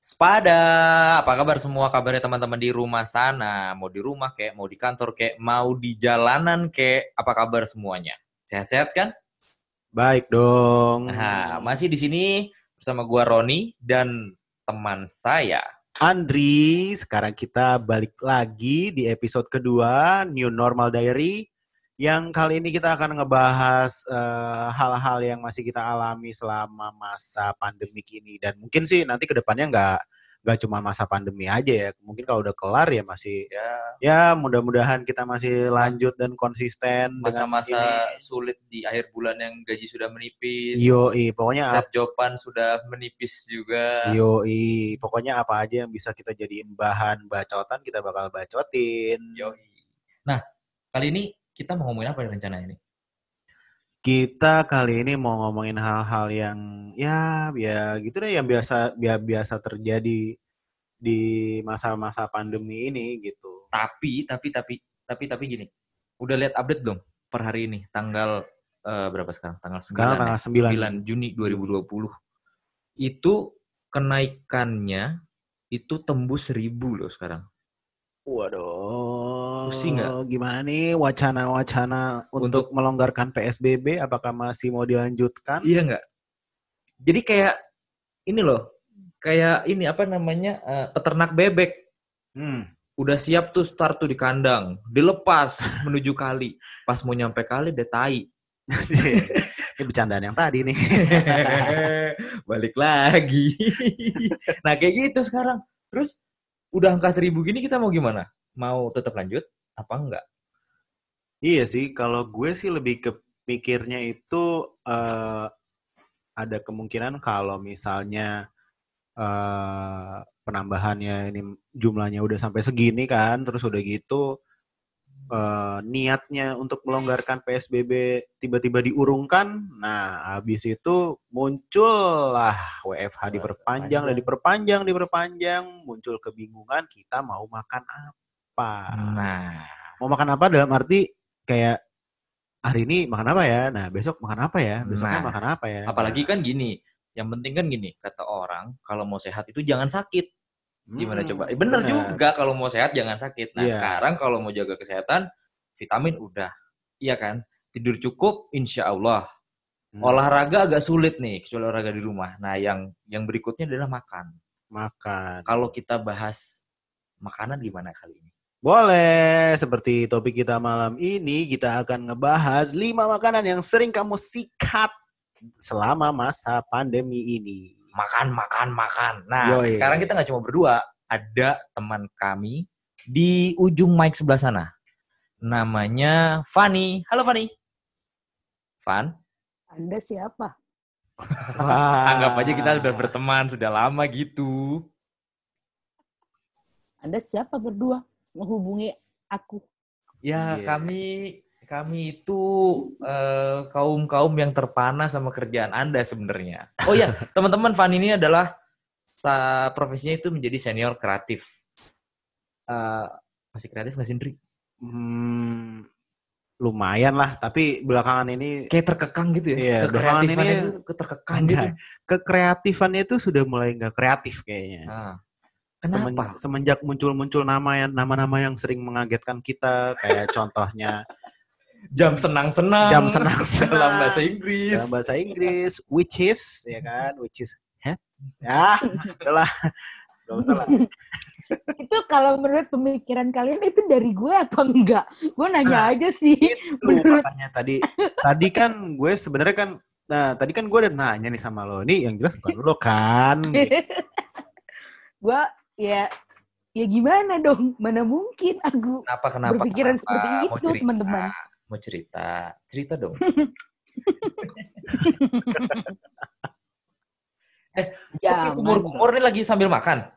Spada, apa kabar semua? Kabarnya teman-teman di rumah sana, mau di rumah kayak, mau di kantor kayak, mau di jalanan kayak, apa kabar semuanya? Sehat-sehat kan? Baik dong. Nah, masih di sini bersama gua Roni dan teman saya. Andri, sekarang kita balik lagi di episode kedua New Normal Diary yang kali ini kita akan ngebahas eh, hal-hal yang masih kita alami selama masa pandemik ini dan mungkin sih nanti ke depannya nggak nggak cuma masa pandemi aja ya mungkin kalau udah kelar ya masih Ya, ya mudah-mudahan kita masih lanjut dan konsisten masa-masa sulit di akhir bulan yang gaji sudah menipis. ini. Yoi, pokoknya Set jopan sudah menipis juga. Yoi, pokoknya apa aja yang bisa kita jadiin bahan bacotan kita bakal bacotin. Yoi. Nah, kali ini kita mau ngomongin apa nih rencananya nih? Kita kali ini mau ngomongin hal-hal yang ya ya gitu deh yang biasa biasa biasa terjadi di masa-masa pandemi ini gitu. Tapi, tapi, tapi, tapi, tapi gini. Udah lihat update belum per hari ini? Tanggal eh, berapa sekarang? Tanggal 9, Sekarang tanggal ya? 9. 9 Juni 2020. Itu kenaikannya itu tembus 1000 loh sekarang. Waduh. Pusing nggak? Gimana nih wacana-wacana untuk, melonggarkan PSBB apakah masih mau dilanjutkan? Iya nggak? Jadi kayak ini loh, kayak ini apa namanya eh, peternak bebek Hmm. udah siap tuh start tuh di kandang, dilepas menuju kali. Pas mau nyampe kali dia tai. Ini bercandaan yang tadi nih. Balik lagi. nah kayak gitu sekarang. Terus udah angka seribu gini kita mau gimana? Mau tetap lanjut apa enggak? Iya sih, kalau gue sih lebih ke pikirnya itu eh, ada kemungkinan kalau misalnya eh, penambahannya ini jumlahnya udah sampai segini kan, terus udah gitu eh, niatnya untuk melonggarkan PSBB tiba-tiba diurungkan, nah habis itu muncullah WFH diperpanjang dan diperpanjang diperpanjang, muncul kebingungan kita mau makan apa. Nah, Mau makan apa dalam arti kayak hari ini makan apa ya? Nah, besok makan apa ya? Besoknya Nah, makan apa ya? apalagi kan gini. Yang penting kan gini, kata orang kalau mau sehat itu jangan sakit. Gimana Hmm, coba? Eh, bener juga kalau mau sehat jangan sakit. Nah Iya. sekarang kalau mau jaga kesehatan, vitamin udah, iya kan? Tidur cukup, insya Allah. Hmm, Olahraga agak sulit nih, kecuali olahraga di rumah. Nah yang yang berikutnya adalah makan. makan. Kalau kita bahas makanan gimana kali ini? Boleh, seperti topik kita malam ini, kita akan ngebahas 5 makanan yang sering kamu sikat selama masa pandemi ini. Makan, makan, makan. Nah Yoi. sekarang kita nggak cuma berdua, ada teman kami di ujung mic sebelah sana. Namanya Fani. Halo Fani. Fan, Anda siapa? Anggap aja kita sudah berteman sudah lama gitu. Anda siapa berdua menghubungi aku? Ya, Iya. kami kami itu kaum kaum yang terpana sama kerjaan Anda sebenarnya. Oh ya, teman-teman, Van ini adalah sa profesinya itu menjadi senior kreatif. Eh, masih kreatif nggak sih, Indri? Hmm, lumayan lah, tapi belakangan ini Kayak terkekang gitu ya. Iya, belakangan ini- itu terkekang gitu. Kekreatifannya itu sudah mulai nggak kreatif kayaknya. Semen- kenapa? semenjak muncul-muncul nama yang nama-nama yang sering mengagetkan kita kayak contohnya Jam senang-senang. Jam senang-senang. Dalam bahasa Inggris. dalam bahasa Inggris which is ya kan which is heh? ya udahlah Gak usah lah Itu kalau menurut pemikiran kalian itu dari gue apa enggak? Gue nanya Nah, aja sih. itu Menurut- makanya tadi tadi kan gue sebenarnya kan nah tadi kan gue udah nanya nih sama lo nih yang jelas bukan lo kan gue ya ya gimana dong? Mana mungkin aku Kenapa kenapa? berpikiran kenapa? seperti itu, teman-teman. Mau cerita, cerita dong. Ya, kumur-kumur nih lagi sambil makan.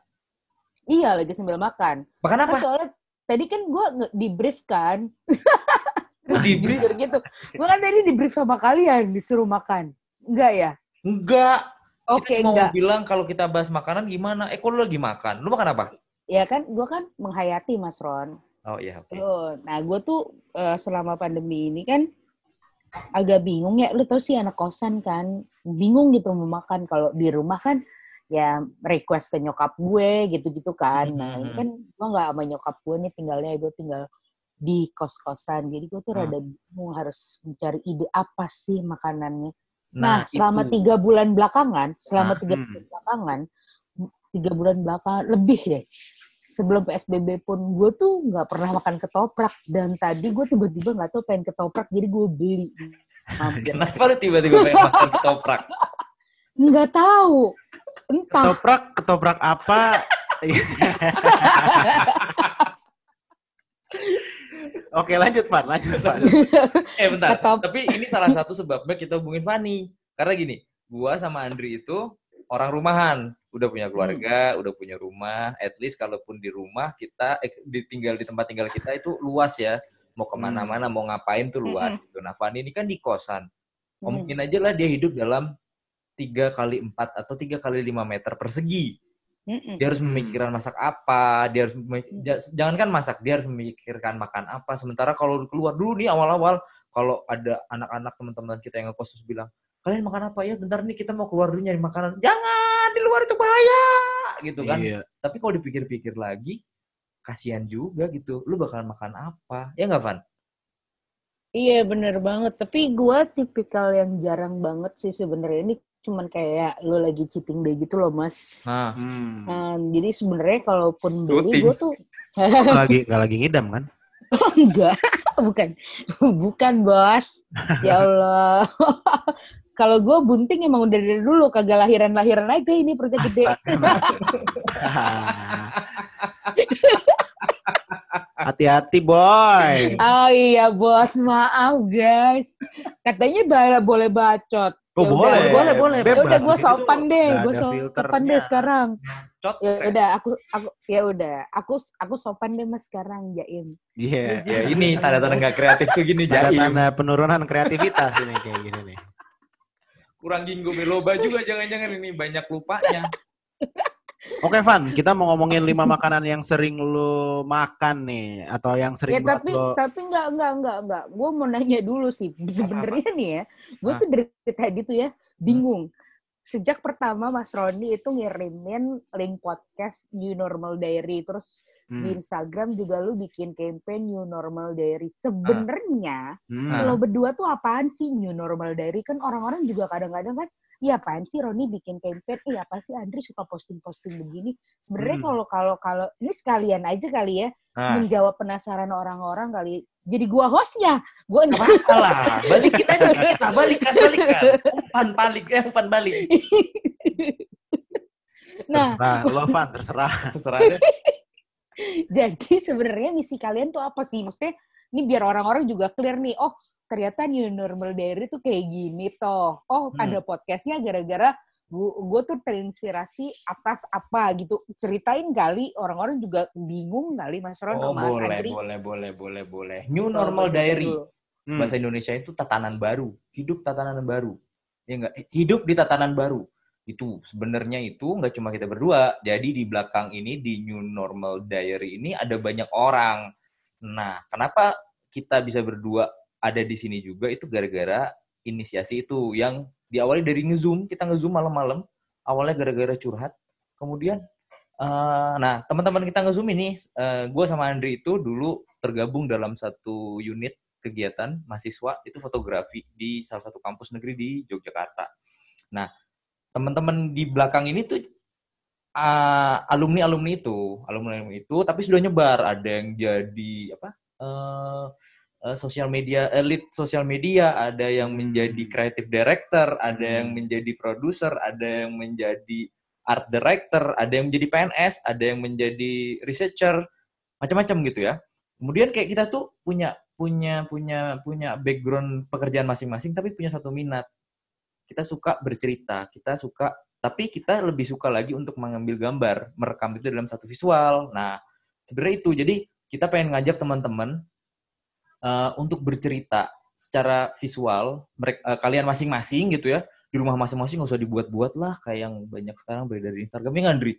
Iya lagi sambil makan. Makan Kan apa? soalnya tadi kan gue di brief kan. Di brief? Gitu. Gue kan tadi di brief sama kalian disuruh makan. Enggak ya? Enggak. Oke, enggak. mau bilang kalau kita bahas makanan gimana? Eh, kok lu lagi makan? Lu makan apa? Ya kan, gue kan menghayati Mas Ron. Oh iya. Tuh, nah gue tuh eh, selama pandemi ini kan agak bingung ya. Lu tau sih anak kosan kan, bingung gitu mau makan. Kalau di rumah kan ya request ke nyokap gue gitu-gitu kan. Nah, ini Mhm. kan gue nggak sama nyokap gue nih tinggalnya gue tinggal di kos-kosan. Jadi gue tuh Ah. rada bingung harus mencari ide apa sih makanannya. Nah, Nah, selama itu. tiga bulan belakangan, selama Nah, tiga hmm. bulan belakangan, tiga bulan belakangan lebih deh. Sebelum PSBB pun gue tuh nggak pernah makan ketoprak dan tadi gue tiba-tiba nggak tahu pengen ketoprak jadi gue beli. Hampir. Kenapa lu tiba-tiba pengen makan ketoprak? Nggak tahu. Entah. Ketoprak, ketoprak apa? Oke lanjut Van, lanjut Van. Eh bentar, Ketop- tapi ini salah satu sebabnya kita hubungin Fani. Karena gini, gua sama Andri itu orang rumahan, udah punya keluarga, udah punya rumah. At least kalaupun di rumah kita, eh, ditinggal di tempat tinggal kita itu luas ya. Mau ke mana-mana, mau ngapain tuh luas. Gitu. Nah Fani ini kan di kosan. Hmm. Mungkin aja lah dia hidup dalam tiga kali empat atau tiga kali lima meter persegi. Mm-mm. Dia harus Hmm. memikirkan masak apa, dia harus memi- ja- jangankan masak, dia harus memikirkan makan apa. Sementara kalau keluar dulu nih awal-awal, kalau ada anak-anak teman-teman kita yang ngekos terus bilang, kalian makan apa ya? Bentar nih kita mau keluar dulu nyari makanan. Jangan di luar itu bahaya, gitu kan? Iya. Tapi kalau dipikir-pikir lagi, kasihan juga gitu. Lu bakalan makan apa? Ya nggak, Van? Iya bener banget. Tapi gue tipikal yang jarang banget sih sebenarnya ini cuman kayak lo lagi cheating day gitu loh mas. Nah, Hmm. Nah, jadi sebenarnya kalaupun beli gue tuh Nggak lagi nggak lagi ngidam kan? enggak, bukan, bukan bos. Ya Allah. Kalau gue bunting emang udah dari dulu kagak lahiran-lahiran aja ini perutnya gede. Hati-hati boy. Oh iya bos, maaf guys. Katanya boleh bacot. Oh Ya udah, boleh, boleh, boleh. Ya udah Bebas, gue sopan deh, gue sopan deh sekarang. cot. Ya udah, aku aku ya udah, aku aku sopan deh mas sekarang Jaim. Iya. Ya ini tanda-tanda nggak kreatif tuh gini, Jaim. Tanda-tanda penurunan kreativitas ini kayak gini nih. Kurang ginkgo biloba juga jangan-jangan ini banyak lupanya. Oke Van, kita mau ngomongin lima makanan yang sering lu makan nih atau yang Ya sering banget tapi lo tapi enggak enggak enggak enggak. Gue mau nanya dulu sih. Sebenarnya nih ya, gue Ah. tuh dari tadi tuh ya bingung. Sejak pertama Mas Roni itu ngirimin link podcast New Normal Diary, terus di Hmm, Instagram juga lu bikin campaign New Normal Diary. Sebenarnya hmm. Ah. lo berdua tuh apaan sih New Normal Diary? Kan orang-orang juga kadang-kadang kan, iya apaan sih Roni bikin campaign? Iya apa sih Andri suka posting-posting begini? Sebenarnya Hmm. kalau kalau kalau ini sekalian aja kali ya Nah, menjawab penasaran orang-orang kali. Jadi gua hostnya, gua Gak apa-apa lah. Balikin aja kita. Balikan, balikan. Umpan balik. Eh, umpan balik. nah lo Van, terserah. Terserah deh. jadi sebenarnya misi kalian tuh apa sih? Maksudnya ini biar orang-orang juga clear nih. Oh ternyata New Normal Diary tuh kayak gini toh. Oh Hmm. ada podcastnya gara-gara gue tuh terinspirasi atas apa gitu. Ceritain kali orang-orang juga bingung kali Mas Ron Oh, sama Mas boleh, Andri. boleh, boleh, boleh, boleh. New Normal Diary. Hmm. Bahasa Indonesia itu tatanan baru. Hidup tatanan baru. Ya enggak? Hidup di tatanan baru. Itu sebenarnya itu nggak cuma kita berdua. Jadi di belakang ini di New Normal Diary ini ada banyak orang. Nah, kenapa kita bisa berdua ada di sini juga itu gara-gara inisiasi itu yang diawali dari ngezoom, kita ngezoom malam-malam. Awalnya gara-gara curhat. Kemudian eh, nah, teman-teman kita ngezoom ini gue sama Andri itu dulu tergabung dalam satu unit kegiatan mahasiswa itu fotografi di salah satu kampus negeri di Yogyakarta. Nah, teman-teman di belakang ini tuh ah, alumni-alumni itu, alumni-alumni itu, tapi sudah nyebar. Ada yang jadi apa? eh eh, sosial media, elit sosial media, ada yang menjadi creative director, ada yang menjadi produser, ada yang menjadi art director, ada yang menjadi PNS, ada yang menjadi researcher, macam-macam gitu ya. Kemudian kayak kita tuh punya punya punya punya background pekerjaan masing-masing tapi punya satu minat. Kita suka bercerita, kita suka tapi kita lebih suka lagi untuk mengambil gambar, merekam itu dalam satu visual. Nah, sebenarnya itu. Jadi kita pengen ngajak teman-teman eh, untuk bercerita secara visual, mereka kalian masing-masing gitu ya di rumah masing-masing nggak usah dibuat-buat lah kayak yang banyak sekarang beredar di Instagram ya Andri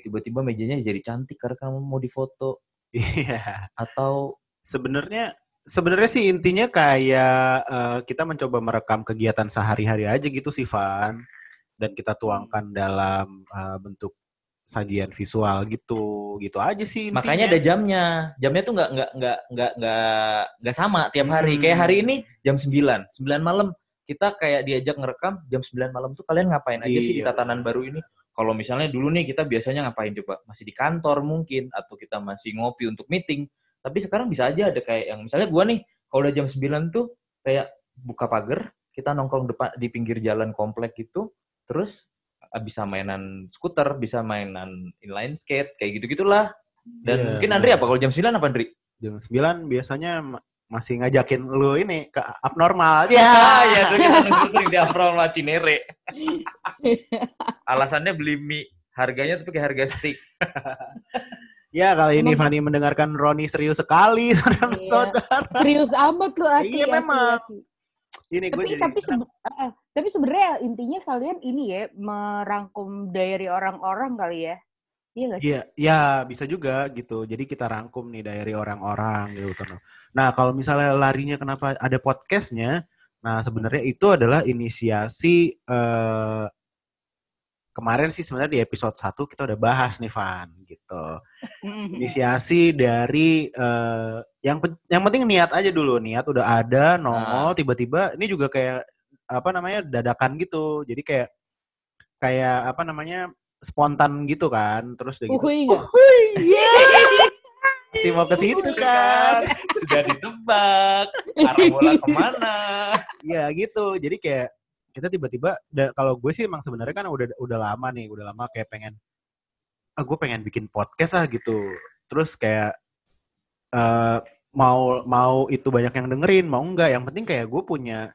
tiba-tiba mejanya jadi cantik karena kamu mau difoto Iya. atau Sebenarnya sebenarnya sih intinya kayak eh, kita mencoba merekam kegiatan sehari-hari aja gitu sih Van. dan kita tuangkan dalam uh, bentuk sajian visual gitu gitu aja sih intinya. Makanya ada jamnya. Jamnya tuh nggak nggak nggak nggak nggak nggak sama tiap hari. Hmm. Kayak hari ini jam 9. 9 malam kita kayak diajak ngerekam jam 9 malam tuh kalian ngapain aja sih di Iya. tatanan baru ini? Kalau misalnya dulu nih kita biasanya ngapain coba? Masih di kantor mungkin atau kita masih ngopi untuk meeting. Tapi sekarang bisa aja ada kayak yang misalnya gua nih kalau udah jam 9 tuh kayak buka pagar, kita nongkrong depan di pinggir jalan komplek gitu, terus ah, bisa mainan skuter, bisa mainan inline skate, kayak gitu-gitulah. Dan Iya, mungkin Andri benar. apa kalau jam 9 apa Andri? jam 9 biasanya ma- masih ngajakin lu ini ke abnormal Ya, ya ya dulu kita sering di sama Cinere. Alasannya beli mie, harganya tuh pakai harga stick. ya kali ini Fani mendengarkan Roni serius sekali saudara Serius amat lu asli. Iya, memang. asli. ini gue Tapi jadi tapi sebe- eh, tapi sebenarnya intinya kalian ini ya merangkum diary orang-orang kali ya. Iya nggak sih? Iya, ya bisa juga gitu. Jadi kita rangkum nih dari orang-orang gitu. Nah, kalau misalnya larinya kenapa ada podcastnya, nah sebenarnya itu adalah inisiasi eh, kemarin sih sebenarnya di episode 1 kita udah bahas nih Van gitu. Inisiasi dari eh, yang yang penting niat aja dulu, niat udah ada, nongol tiba-tiba ini juga kayak apa namanya dadakan gitu. Jadi kayak kayak apa namanya spontan gitu kan. Terus udah gitu. Uhuy nggak? Pasti mau ke situ kan. Sudah ditebak. Arah bola ke mana? Iya gitu. Jadi kayak kita tiba-tiba kalau gue sih emang sebenarnya kan udah udah lama nih, udah lama kayak pengen ah gue pengen bikin podcast ah gitu. Terus kayak eh mau mau itu banyak yang dengerin, mau enggak, yang penting kayak gue punya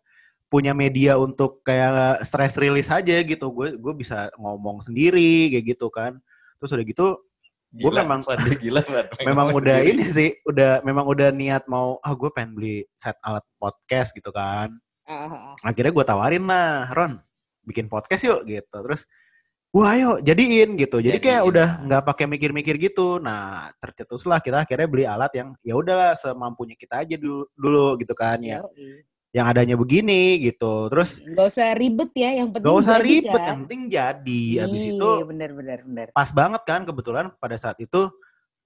punya media untuk kayak stress release aja gitu. Gue gue bisa ngomong sendiri kayak gitu kan. Terus udah gitu Gila, memang- Van, dia gila, Van. memang udah sendiri. ini sih, udah memang udah niat mau ah gue pengen beli set alat podcast gitu kan. Ah, ah, ah. Akhirnya gue tawarin lah, Ron, bikin podcast yuk gitu. Terus wah ayo jadiin gitu. Jadi kayak Jadiin. udah nggak pakai mikir-mikir gitu. Nah, tercetuslah kita akhirnya beli alat yang ya udahlah semampunya kita aja dulu, dulu gitu kan ya. Yoi. Yang adanya begini gitu. Terus Nggak usah ribet ya, yang penting gak usah jadi, ribet, kan? yang penting jadi. Abis Iya, itu bener bener bener. pas banget kan kebetulan pada saat itu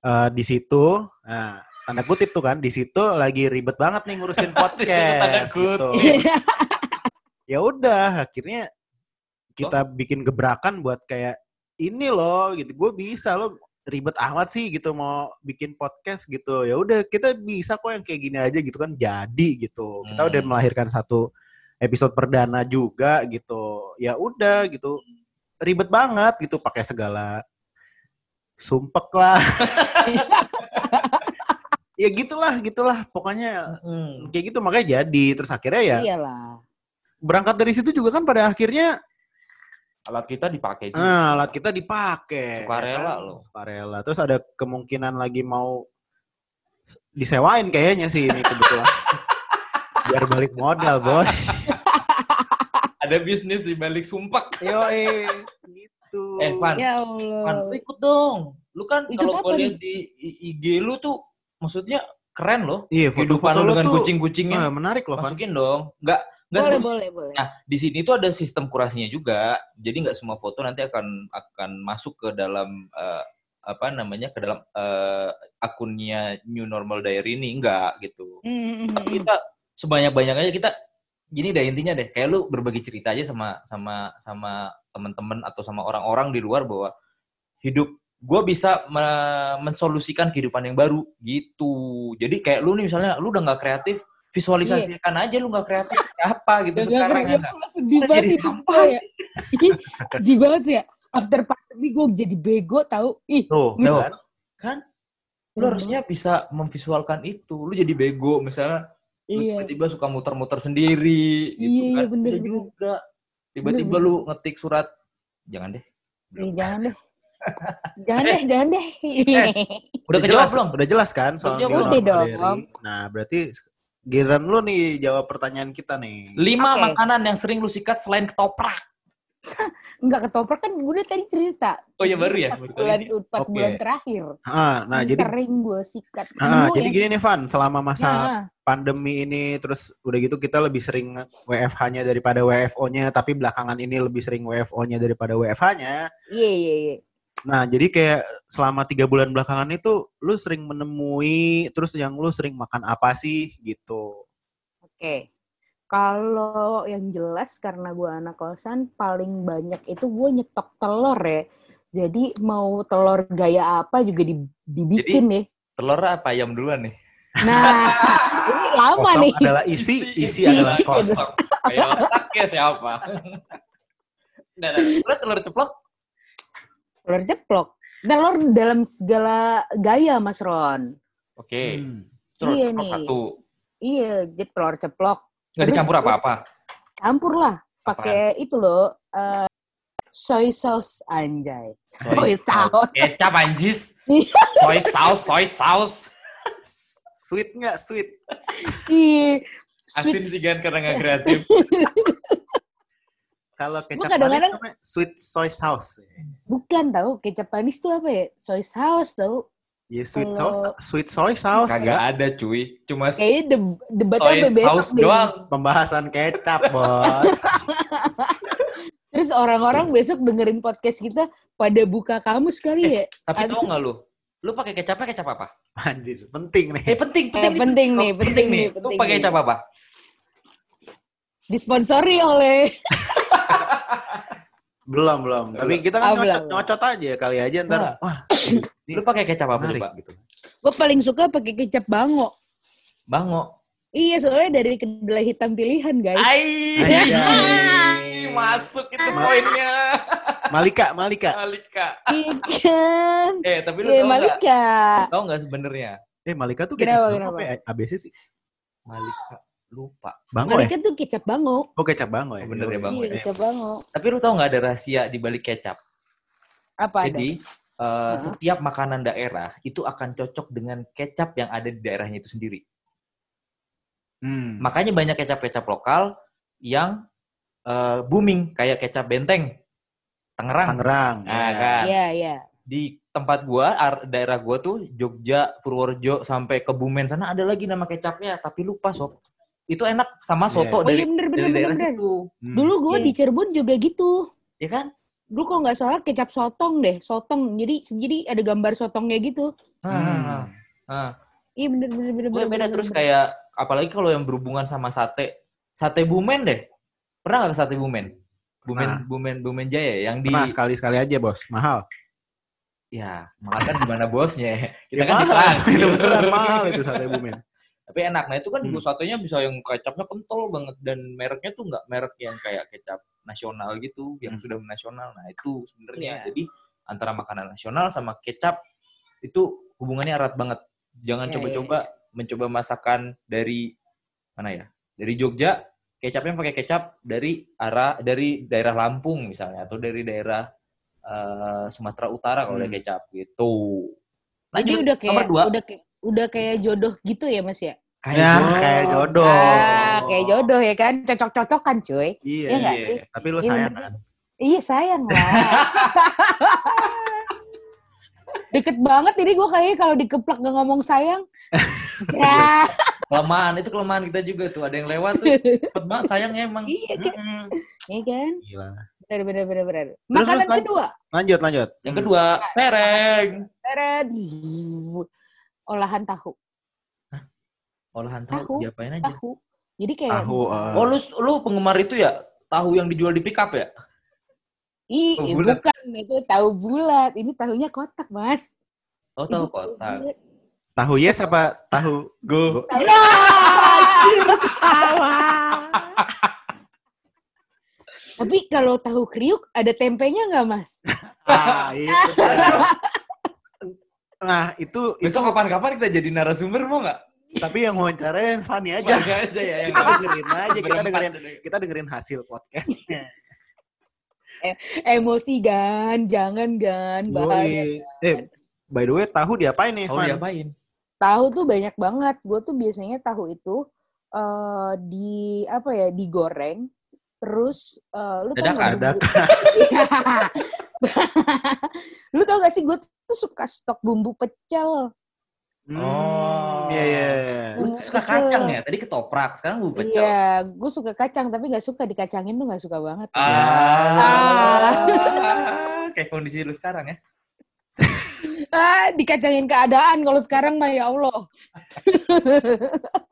eh, di situ nah tanda kutip tuh kan di situ lagi ribet banget nih ngurusin podcast gitu. kutip. ya udah akhirnya kita bikin gebrakan buat kayak ini loh gitu. Gue bisa lo ribet amat sih gitu mau bikin podcast gitu. Ya udah kita bisa kok yang kayak gini aja gitu kan jadi gitu. Kita udah Hmm. melahirkan satu episode perdana juga gitu. Ya udah gitu. Ribet banget gitu pakai segala sumpek lah ya gitulah gitulah pokoknya Hmm. kayak gitu makanya jadi terus akhirnya ya Iyalah. berangkat dari situ juga kan pada akhirnya Alat kita dipakai juga. Nah, alat kita dipakai. Sukarela ya loh. Sukarela. Terus ada kemungkinan lagi mau disewain kayaknya sih ini kebetulan. Biar balik modal, Bos. Ada bisnis di balik sumpah. Yo, gitu. Eh, Van, Ya Van, Allah. lu ikut dong. Lu kan kalau gue lihat di IG lu tuh maksudnya keren loh. Iya, Kehidupan foto-foto lu dengan kucing-kucingnya. wah, menarik loh, Van. Masukin dong. Enggak enggak Boleh, boleh, boleh. Nah, di sini tuh ada sistem kurasinya juga. Jadi nggak semua foto nanti akan akan masuk ke dalam eh, apa namanya ke dalam eh, akunnya New Normal Diary ini enggak gitu. Hmm, hmm, hmm, Tapi kita sebanyak-banyaknya kita gini deh intinya deh kayak lu berbagi cerita aja sama sama sama teman-teman atau sama orang-orang di luar bahwa hidup gue bisa me- mensolusikan kehidupan yang baru gitu. Jadi kayak lu nih misalnya lu udah nggak kreatif, visualisasikan aja lu nggak kreatif apa gitu Gak sekarang ngerti, ya. ya, sedih Udah banget jadi sampah. gue ya. sedih banget ya. After pandemi gue jadi bego tahu. Ih, Tuh, Tuh. kan? kan lu harusnya bisa memvisualkan itu lu jadi bego misalnya lu Iya. tiba-tiba suka muter-muter sendiri gitu Iya, kan iya, bener, bisa bener. juga tiba-tiba Bener, lu ngetik surat jangan deh Ih, jangan deh. Jangan deh, jangan deh. udah kejawab jelas, belum Udah jelas kan soal Udah Udah dong. Nah, berarti giliran lu nih jawab pertanyaan kita nih. lima Oke. makanan yang sering lu sikat selain ketoprak Enggak ketoprak kan gue udah tadi cerita. Oh iya baru ya? Baru kali Bulan, ini. empat Oke. bulan terakhir. Ah, nah Yang jadi sering gue sikat. ah, jadi ya. gini nih Van, selama masa Nah, pandemi ini terus udah gitu kita lebih sering WFH-nya daripada WFO-nya, tapi belakangan ini lebih sering WFO-nya daripada WFH-nya. iya iya iya. Nah, jadi kayak selama tiga bulan belakangan itu lu sering menemui, terus yang lu sering makan apa sih gitu? Oke. Kalau yang jelas karena gue anak kosan paling banyak itu gue nyetok telur ya. Jadi mau telur gaya apa juga di- dibikin deh. Telur apa ayam duluan nih? Nah, ini lama Kosong nih. adalah isi, isi Isi. adalah kosong. Kayak otaknya siapa? Nah, nah, terus telur ceplok? Telur ceplok. Telur dalam segala gaya, Mas Ron. Oke. Hmm. Telur Iya ceplok nih. satu. Iya, jadi telur ceplok. Nggak Terus- dicampur apa-apa? Campur lah. Pakai itu loh, eh, soy sauce anjay. Soy sauce. Kecap anjis. Iya. Soy sauce, soy sauce. Sweet nggak sweet? Ih, Asin sih kan karena nggak kreatif. Kalau kecap manis namanya sweet soy sauce. Bukan tahu kecap manis tuh apa ya? Soy sauce tahu. Ya sweet Kalau- sauce, sweet soy sauce. Kagak ya. ada cuy. Cuma Kayaknya de- debatnya soy besok sauce deh. doang. Pembahasan kecap, bos. Terus orang-orang besok dengerin podcast kita pada buka kamus kali ya. Tapi Aduh. tau nggak lu? Lu pakai kecapnya kecap apa? Anjir, penting nih. Eh penting, Eh, penting, penting nih, penting nih, Lu penting pakai nih. kecap apa? Disponsori oleh Belum, belum. Tapi kita Ah, kan nyocot, belum. nyocot aja kali aja ntar. Nah. Wah, ini Lu pakai kecap apa, Pak? gitu. gue paling suka pakai kecap bango. Bango. Iya, soalnya dari kedelai hitam pilihan, guys. Ai, Anjay. masuk itu Ma- poinnya. Malika, Malika. Malika. Iya? Eh, tapi lu Iya, tau nggak? Malika. Tau nggak sebenarnya? Eh, Malika tuh Kenapa, kecap kenapa? apa ya? ABC sih? Malika. Lupa. Bango ya? Malika tuh kecap bango. Oh, kecap bango ya? Oh, bener ya, Bango Iya, ya. kecap bango. Tapi lu tau nggak ada rahasia di balik kecap? Apa ada? Jadi, eh, setiap makanan daerah itu akan cocok dengan kecap yang ada di daerahnya itu sendiri. Hmm. Makanya banyak kecap-kecap lokal yang eh, booming kayak kecap benteng, Tangerang. Tangerang. Nah, ya. kan. Iya, iya. Di tempat gua, ar- daerah gua tuh Jogja, Purworejo sampai Kebumen sana ada lagi nama kecapnya, tapi lupa sob. Itu enak sama Iya. soto Oh dari iya bener bener dari bener. daerah bener. situ. Hmm. Dulu gue Iya. di Cirebon juga gitu. Ya kan? Dulu kalau nggak salah kecap sotong deh, sotong. Jadi jadi ada gambar sotongnya gitu. Nah, Hmm. nah. Iya bener bener bener. Gue bener, beda bener, terus bener. kayak apalagi kalau yang berhubungan sama sate. Sate Bumen deh. Pernah nggak ke sate Bumen? Bumen Pernah. Bumen Bumen Jaya yang di Pernah sekali-sekali aja, Bos. Mahal. ya, mahal kan gimana bosnya? Kita Ya, kan mahal. itu beneran mahal itu sate bumen. Tapi enak. Nah, itu kan Hmm. juga satenya bisa yang kecapnya kental banget dan mereknya tuh nggak merek yang kayak kecap nasional gitu, yang Hmm. sudah nasional. Nah, itu sebenarnya. Iya. Jadi antara makanan nasional sama kecap itu hubungannya erat banget. Jangan Iya, coba-coba mencoba masakan dari mana ya? Dari Jogja, kecapnya pakai kecap dari arah dari daerah Lampung misalnya atau dari daerah eh, Sumatera Utara kalau Hmm. ada kecap gitu. Jadi Lanjut, udah nomor kayak dua. udah kayak udah kayak jodoh gitu ya Mas ya? Ya, kayak jodoh. Ah, kayak jodoh ya kan, cocok-cocokan cuy. Iya, Iya nggak Iya. sih? Tapi lu Iya, sayang kan? Iya sayang lah. Deket banget ini gue kayaknya kalau dikeplak gak ngomong sayang. ya, kelemahan itu kelemahan kita juga tuh ada yang lewat tuh cepet banget sayangnya emang iya kan? Mm-mm. Iya kan? Gila. Bener, bener, bener, Makanan terus, kedua. Lanjut, lanjut. yang kedua tereng Teret. Olahan tahu. olahan Tahu. tahu diapain aja Tahu. Jadi kayak Tahu, eh. oh lu lu penggemar itu ya tahu yang dijual di pick up ya Ih, eh, bulat. bukan itu tahu bulat. Ini tahunya kotak, Mas. oh tahu Ini kotak bulat. Tahu yes apa tahu go Tahu. Tapi kalau tahu kriuk ada tempenya nggak, Mas? Ah, itu. Nah, itu itu besok kapan-kapan kita jadi narasumber mau nggak tapi yang wawancarain Fanny aja. Bangga aja ya yang Kita dengerin aja, kita dengerin kita dengerin hasil podcastnya. Emosi gan, jangan gan, bahaya. Eh, by the way, tahu diapain nih, oh Van? diapain Tahu tuh banyak banget. Gue tuh biasanya tahu itu eh di apa ya digoreng, Terus eh, lu tau Dadakan. nggak bumbu- Iya. lu tau gak sih gue tuh suka stok bumbu pecel. Oh. Iya, iya, iya. Lu suka kacang ya? Tadi ketoprak, sekarang bumbu pecel. Iya, gue suka kacang tapi nggak suka dikacangin tuh nggak suka banget. Ah. Kayak kondisi lu sekarang ya. Ah, dikacangin keadaan kalau sekarang mah ya Allah.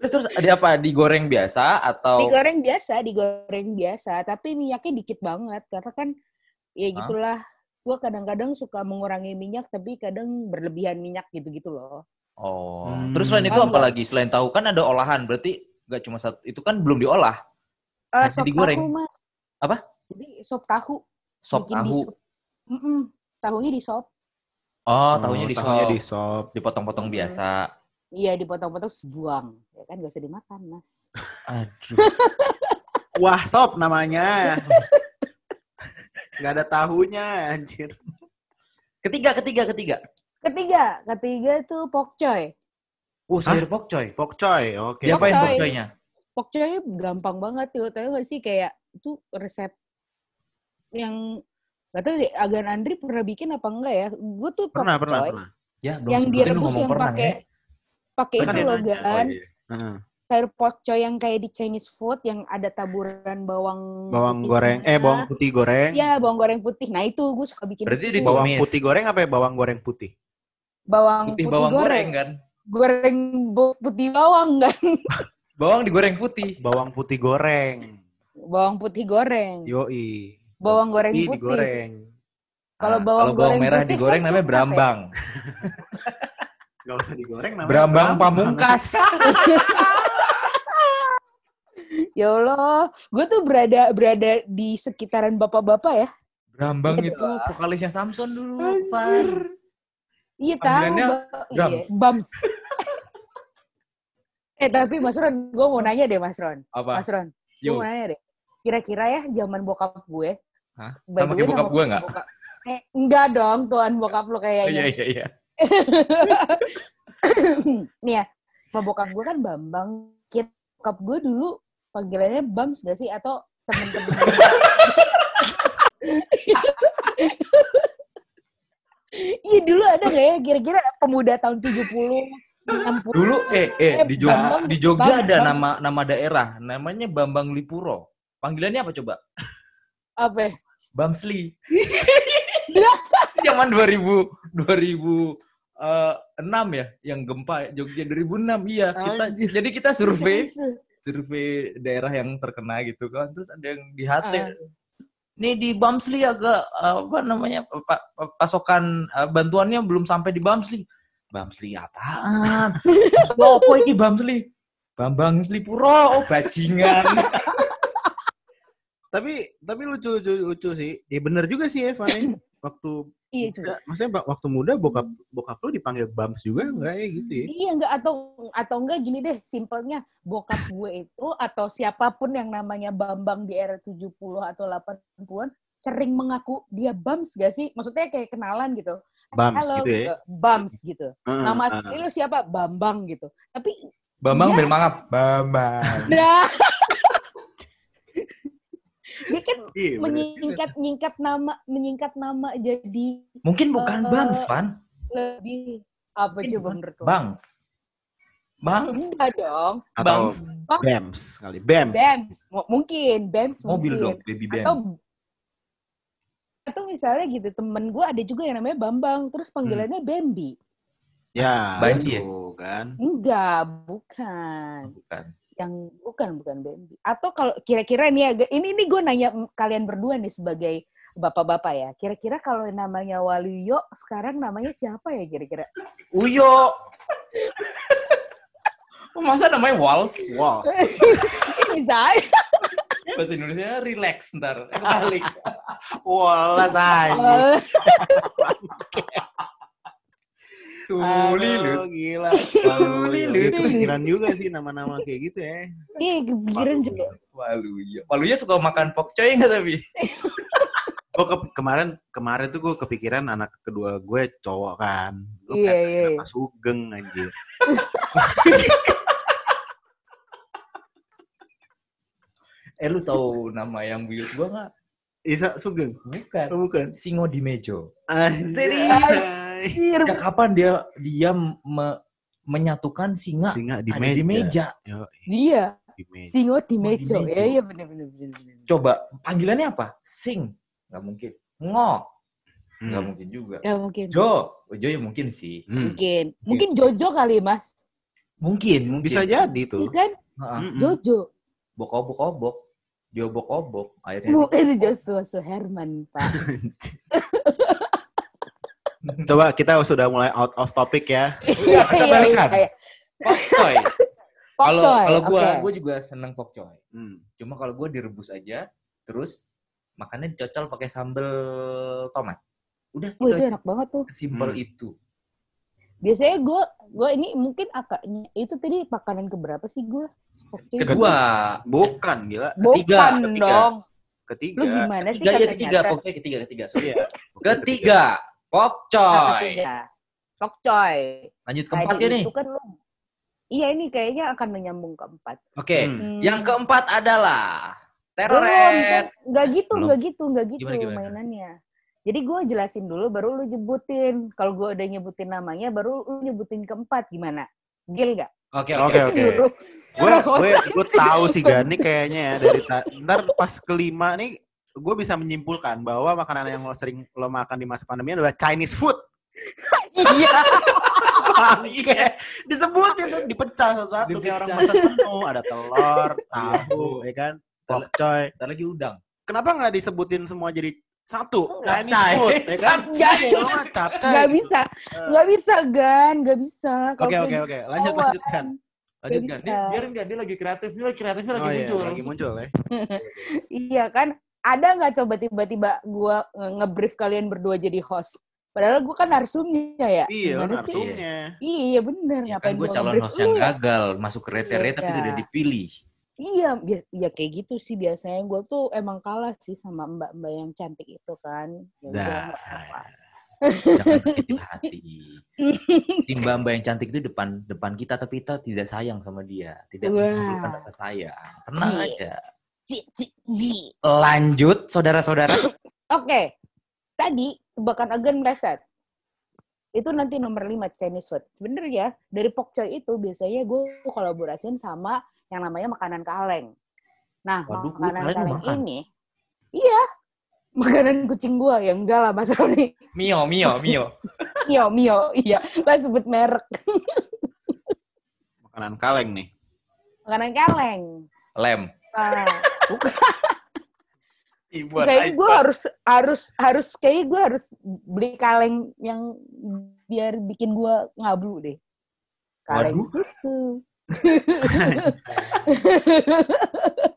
Terus terus ada apa? Digoreng biasa atau Digoreng biasa, digoreng biasa, tapi minyaknya dikit banget karena kan ya gitulah. Gue kadang-kadang suka mengurangi minyak tapi kadang berlebihan minyak gitu-gitu loh. Oh. Hmm. Terus selain itu Paham apa lagi? Selain tahu kan ada olahan, berarti nggak cuma satu. Itu kan belum diolah. Eh, Hanya sop digoreng. tahu, Mas. Apa? Jadi sop tahu. Sop bikin di tahu. sop. Mm-mm, tahunya di sop. Oh, tahunya di tahunya sop. di sop. Dipotong-potong Hmm. biasa. Iya, dipotong-potong buang. Ya kan gak usah dimakan, Mas. Aduh. Wah, sop namanya. Gak ada tahunya, anjir. Ketiga, ketiga, ketiga. Ketiga, ketiga tuh pokcoy. Oh, sayur pokcoy. Pokcoy, oke. Diapain Pokcoy. pokcoynya? Pokcoy gampang banget tuh. Tahu gak sih kayak itu resep yang gak tahu deh, Agan Andri pernah bikin apa enggak ya? Gue tuh Pernah, pokcoy pernah, pernah. Ya, belum yang direbus ngomong yang pernah pakai ya. Pakai Kan itu loh. Gan. Oh, iya. Heeh. Sayur pokcoy yang kayak di Chinese food yang ada taburan bawang Bawang putih goreng, eh bawang putih goreng. Iya, bawang goreng putih. Nah, itu gue suka bikin Berarti itu. di Bawang putih goreng apa ya bawang goreng putih? bawang Putih putih, bawang goreng goreng. kan? Goreng putih bawang kan. Bawang digoreng putih. Bawang putih goreng. Bawang putih goreng. Yoi. Bawang goreng putih putih. digoreng. Kalau Ah, bawang kalau bawang goreng merah putih digoreng kan namanya ya? Gak usah digoreng namanya. Berambang pamungkas. Ya Allah, gue tuh berada berada di sekitaran bapak-bapak ya. Berambang Iya itu vokalisnya Samson dulu, Anjir. Van. Iya tahu, iya, Bams. Bams. eh tapi Mas Ron, gue mau nanya deh Mas Ron. Apa? Mas Ron, gue mau nanya deh. Kira-kira ya zaman bokap gue. Hah? Sama kayak bokap gue nggak? bokap- Eh, enggak dong, tuan bokap lo Oh, kayaknya. iya, iya, iya. Nih ya, bokap gue kan Bambang. Bokap gue dulu panggilannya Bams gak sih? Atau temen-temen Iya dulu ada gak ya kira-kira pemuda tahun 70, 60. Dulu eh eh di Jogja, Bambang, di Jogja Bams, ada nama nama daerah, namanya Bambang Lipuro. Panggilannya apa coba? apa? Bamsli. Zaman 2000 2006 ya, yang gempa Jogja 2006 iya kita Anjir. jadi kita survei survei daerah yang terkena gitu kan terus ada yang di HT Ah. nih di Bamsli agak apa namanya pa- pa- pasokan eh, bantuannya belum sampai di Bamsli Bamsli apaan apa ini Bamsli Bambang Slipuro oh bajingan Tapi tapi lucu lucu, lucu sih. Ya bener juga sih ya, Fanny. Waktu Iya juga. maksudnya Pak, waktu muda bokap bokap lu dipanggil Bams juga enggak ya gitu ya? Iya enggak atau atau enggak gini deh, simpelnya bokap gue itu atau siapa pun yang namanya Bambang di era 70 atau 80-an sering mengaku dia Bams gak sih? Maksudnya kayak kenalan gitu. Bams Halo, gitu ya. eh, Bams gitu. Heeh, Nama asli lu siapa? Bambang gitu. Tapi Bambang Iya. bermangap Bambang nah dia kan Iya, bener menyingkat nyingkat nama menyingkat nama jadi mungkin bukan Eh, Bams Van lebih apa Mungkin coba menurut? Bangs Bangs Enggak dong. Atau Bangs Bams kali. Bams. Bams, M- mungkin Bams mobil mungkin. dong baby band Atau atau misalnya gitu temen gue ada juga yang namanya Bambang terus panggilannya Bambi. Ya, Banci ya? kan. Enggak, bukan. bukan Yang bukan bukan Bambi. Atau kalau kira-kira nih agak ini ini gue nanya kalian berdua nih sebagai bapak-bapak ya. Kira-kira kalau namanya Waluyo sekarang namanya siapa ya kira-kira? Uyo Oh, masa namanya Wals? Ini bisa aja. Bahasa Indonesia relax ntar. Kebalik. Walah say. Tulilut. Aduh, gila. Tulilut. Pikiran juga sih nama-nama kayak gitu ya. Iya, kepikiran juga. Waluyo. Waluyo suka makan pokcoy nggak tapi? Gue ke- kemarin kemarin tuh gue kepikiran anak kedua gue cowok kan. Gue Iya, iya, iya. Pas Sugeng anjir. Eh lu tahu nama yang buyut gua nggak? Isa Sugeng. Bukan. Oh, bukan. Singo di Mejo. Serius. Sejak kapan dia dia me- menyatukan singa, Singa di ada meja. di meja? Yo, Iya, di meja. singo di Oh, di mejo. mejo. Ya, iya bener bener. bener. Coba panggilannya apa? Sing. Nggak mungkin. Ngo. Hmm. mungkin juga. Ya mungkin. Jo. Oh, Jo ya mungkin sih. Hmm. Mungkin. Mungkin Jojo kali, Mas. Mungkin, mungkin. Bisa jadi tuh. Iya kan? Heeh. Mm-mm. Jojo. Bokobok-obok. Jo bokobok. Akhirnya Bu, itu Joshua Suherman, Pak. Coba kita sudah mulai out of topic ya. Udah, kita Iya, balikan. iya, iya. Pokcoy. Kalau kalau gua oke. gua juga seneng pokcoy. Hmm. Cuma kalau gua direbus aja terus makannya dicocol pakai sambal tomat. Udah Wah, itu enak banget tuh. Simpel Hmm. itu. Biasanya gue, gue ini mungkin akaknya itu tadi makanan keberapa sih gue? Kedua, Bukan, gila. Bukan ketiga, ketiga. dong. Ketiga. Lu gimana sih ketiga ya ketiga, pokoknya ketiga, ketiga. Sorry. Iya. Ketiga, Ah, pokcoy. ketiga. Pokcoy. Lanjut keempat ya nih. Itu kan lu Iya ini kayaknya akan menyambung keempat. Oke, Hmm. Hmm. yang keempat adalah Belum, teroret. nggak gitu, Belum. nggak gitu, nggak gitu Gimana, gimana? mainannya. Jadi gue jelasin dulu, baru lu nyebutin. Kalau gue udah nyebutin namanya, baru lu nyebutin keempat. Gimana? Gil nggak? Oke, Oke, oke. Gue gue gue tahu sih Gani kayaknya ya dari ta- ntar pas kelima nih gue bisa menyimpulkan bahwa makanan yang lo sering lo makan di masa pandemi adalah Chinese food. Iya. Disebutin tuh dipecah satu-satu kayak orang pesan menu ada telur, tahu, ya kan, pokcoy. Ntar lagi udang. Kenapa nggak disebutin semua jadi satu? Chinese food, ya kan? Capcay. Nggak bisa, nggak bisa, Gan. Nggak bisa. Kalau Oke oke oke, lanjut bawaan. lanjut kan. Lanjut Nggak kan? Dia, biarin kan, dia lagi kreatif. Dia lagi kreatifnya lagi Oh iya, muncul. lagi muncul ya. Iya kan? Ada nggak coba tiba-tiba gue nge-brief kalian berdua jadi host? Padahal gue kan narsumnya ya. Iya, Gimana sih? narsumnya. Iya bener. Ya Ngapain kan gue gua calon host yang ya? gagal. Masuk kriteria tapi Iya. tidak dipilih. Iya, ya kayak gitu sih biasanya gue tuh emang kalah sih sama mbak-mbak yang cantik itu kan. Ya udah, Dah. nggak apa-apa. Jangan berkecil hati. Si mbak-mbak yang cantik itu depan depan kita tapi kita tidak sayang sama dia. Tidak menunjukkan rasa sayang. Tenang Cie. aja. Lanjut, saudara-saudara. Oke, tadi tebakan agen meleset. Itu nanti nomor 5 Chinese food. Bener ya, dari pokcoy itu biasanya gue kolaborasiin sama yang namanya makanan kaleng. Nah, Waduh, makanan kaleng kaleng makan? ini, iya, makanan kucing gue yang enggak lah Mas Roni. Mio, Mio, Mio. Mio, Mio, iya, lah sebut merek. Makanan kaleng nih. Makanan kaleng. Lem. Nah, kayaknya gue harus harus harus kayaknya gue harus beli kaleng yang biar bikin gue ngablu deh. Kaleng Waduh. susu.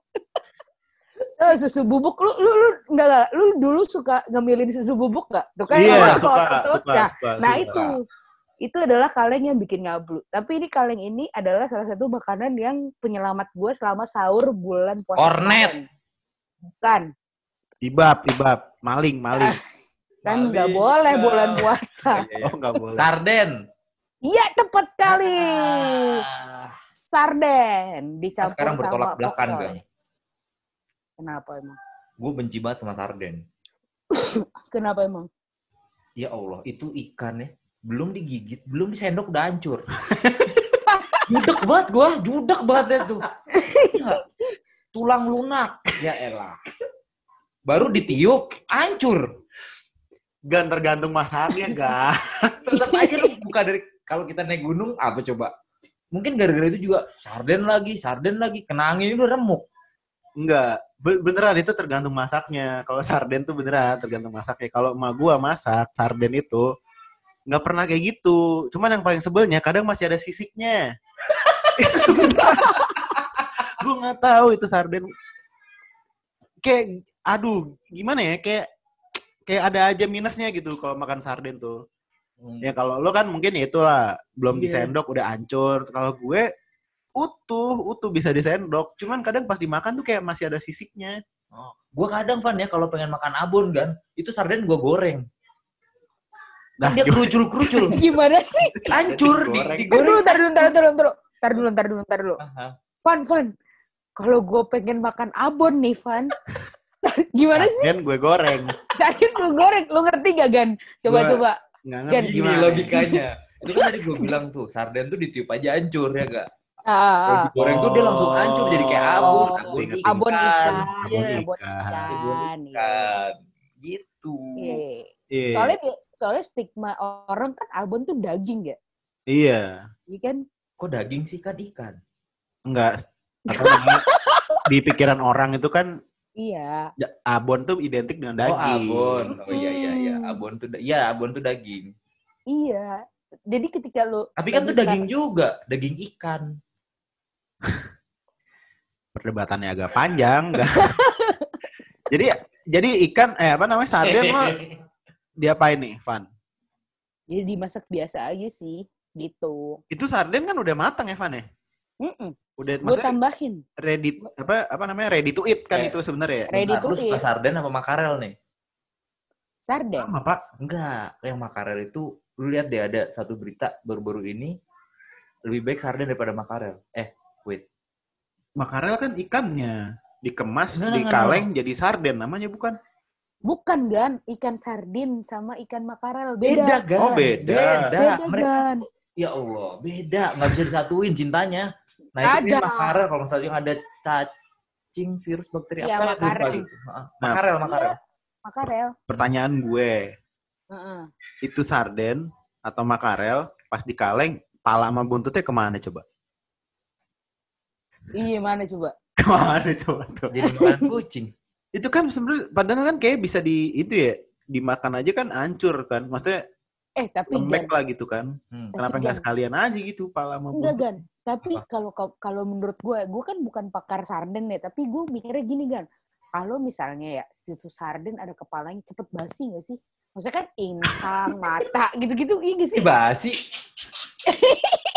Eh, susu bubuk. Lu lu lu enggak enggak. Lu dulu suka ngemilin susu bubuk enggak? Tuh kan Iya, lu suka, terus suka, ya. suka, nah suka. itu itu adalah kaleng yang bikin ngablu tapi ini kaleng ini adalah salah satu makanan yang penyelamat gue selama sahur bulan puasa Kornet. bukan Ibab, ibab, maling, maling. kan nggak boleh bulan puasa Iya, iya. Oh, nggak boleh. Sarden. Iya tepat sekali. Ah. Sarden dicampur sekarang bertolak sama belakang. Gang. Kenapa emang? Gue benci banget sama sarden. Kenapa emang? Ya Allah, itu ikan ya. Belum digigit, belum disendok udah hancur. judek banget gue, judek banget itu. Ya, tulang lunak. Ya elah. Baru ditiup, hancur. Gan tergantung masaknya, Gan. Tetap aja lu buka dari, kalau kita naik gunung, apa coba? Mungkin gara-gara itu juga sarden lagi, sarden lagi. Kena angin udah remuk. Enggak, Be- beneran itu tergantung masaknya. Kalau sarden tuh beneran tergantung masaknya. Kalau emak gua masak sarden itu nggak pernah kayak gitu. Cuman yang paling sebelnya kadang masih ada sisiknya. gua nggak tahu itu sarden. Kayak, aduh, gimana ya? Kayak kayak ada aja minusnya gitu kalau makan sarden tuh. Ya kalau lo kan mungkin ya itulah belum Iya. disendok udah hancur. Kalau gue utuh, utuh bisa disendok. Cuman kadang pas dimakan tuh kayak masih ada sisiknya. Gue kadang Van ya kalau pengen makan abon kan, itu sarden gue goreng. Nah, dia kerucul-kerucul. Gimana sih? Hancur di, Digoreng. Tar dulu, digoreng. tar dulu, tar dulu, tar dulu. Tar dulu, tar dulu. Fun, fun. Kalau gue pengen makan abon nih, Van. Gimana sih? Kan gue goreng. Tadi lu goreng, lu ngerti gak, Gan? Coba-coba. Gan, ngerti Gini gimana. logikanya. Itu kan tadi gue bilang tuh, sarden tuh ditiup aja hancur ya gak? Ah, Kalau ah, digoreng tuh dia langsung hancur jadi kayak abon. Oh, abon abon ikan, Iya, abon ikan. ikan. iya. ikan. Gitu. Iya. Iya. Soalnya soalnya stigma orang kan abon tuh daging ya, Iya. iya kan? Kok daging sih kan ikan? Enggak. Apa namanya? di pikiran orang itu kan Iya. abon tuh identik dengan Oh daging. abon. Oh iya iya iya. Abon tuh, iya abon tuh daging. Iya. Jadi ketika lu Tapi kan tuh daging juga, daging ikan. Perdebatannya agak panjang. enggak. jadi jadi ikan eh apa namanya sarden lo diapain nih, Van? Jadi dimasak biasa aja sih, gitu. Itu sarden kan udah matang ya, Van ya? Mm-mm. Udah Gue tambahin. ready apa apa namanya ready to eat kan Eh, itu sebenarnya. Ready Bentar, to eat. sarden apa makarel nih? Sarden. Sama, Pak. Enggak, yang makarel itu lu lihat deh ada satu berita baru-baru ini lebih baik sarden daripada makarel. Eh, wait. Makarel kan ikannya dikemas, Enggak, enggak, dikaleng jadi sarden namanya bukan? Bukan gan, ikan sardin sama ikan makarel Beda, beda. Gan. Oh, beda. Beda. Beda, Mereka Gan. ya Allah, beda, nggak bisa disatuin cintanya. Nah, itu Ada. makarel kalau misalnya ada cacing virus bakteri Iya, apa makarel. Heeh. Makarel, makarel. Iya, makarel. Pertanyaan gue, Heeh. itu sarden atau makarel pas dikaleng pala sama buntutnya ke mana coba? Iya, mana coba? Ke mana coba tuh? Jadi makan kucing. Itu kan sebenarnya padahal kan kayak bisa di itu ya dimakan aja kan hancur kan, maksudnya Eh, tapi lembek lah gitu kan. Hmm. Kenapa nggak sekalian aja gitu pala sama enggak? Gan. Tapi kalau kalau menurut gue, gue kan bukan pakar sarden ya, tapi gue mikirnya gini Gan. Kalau misalnya ya, situ sarden ada kepalanya cepet basi gak sih? Maksudnya kan insang, mata, gitu-gitu, iya sih? Basi.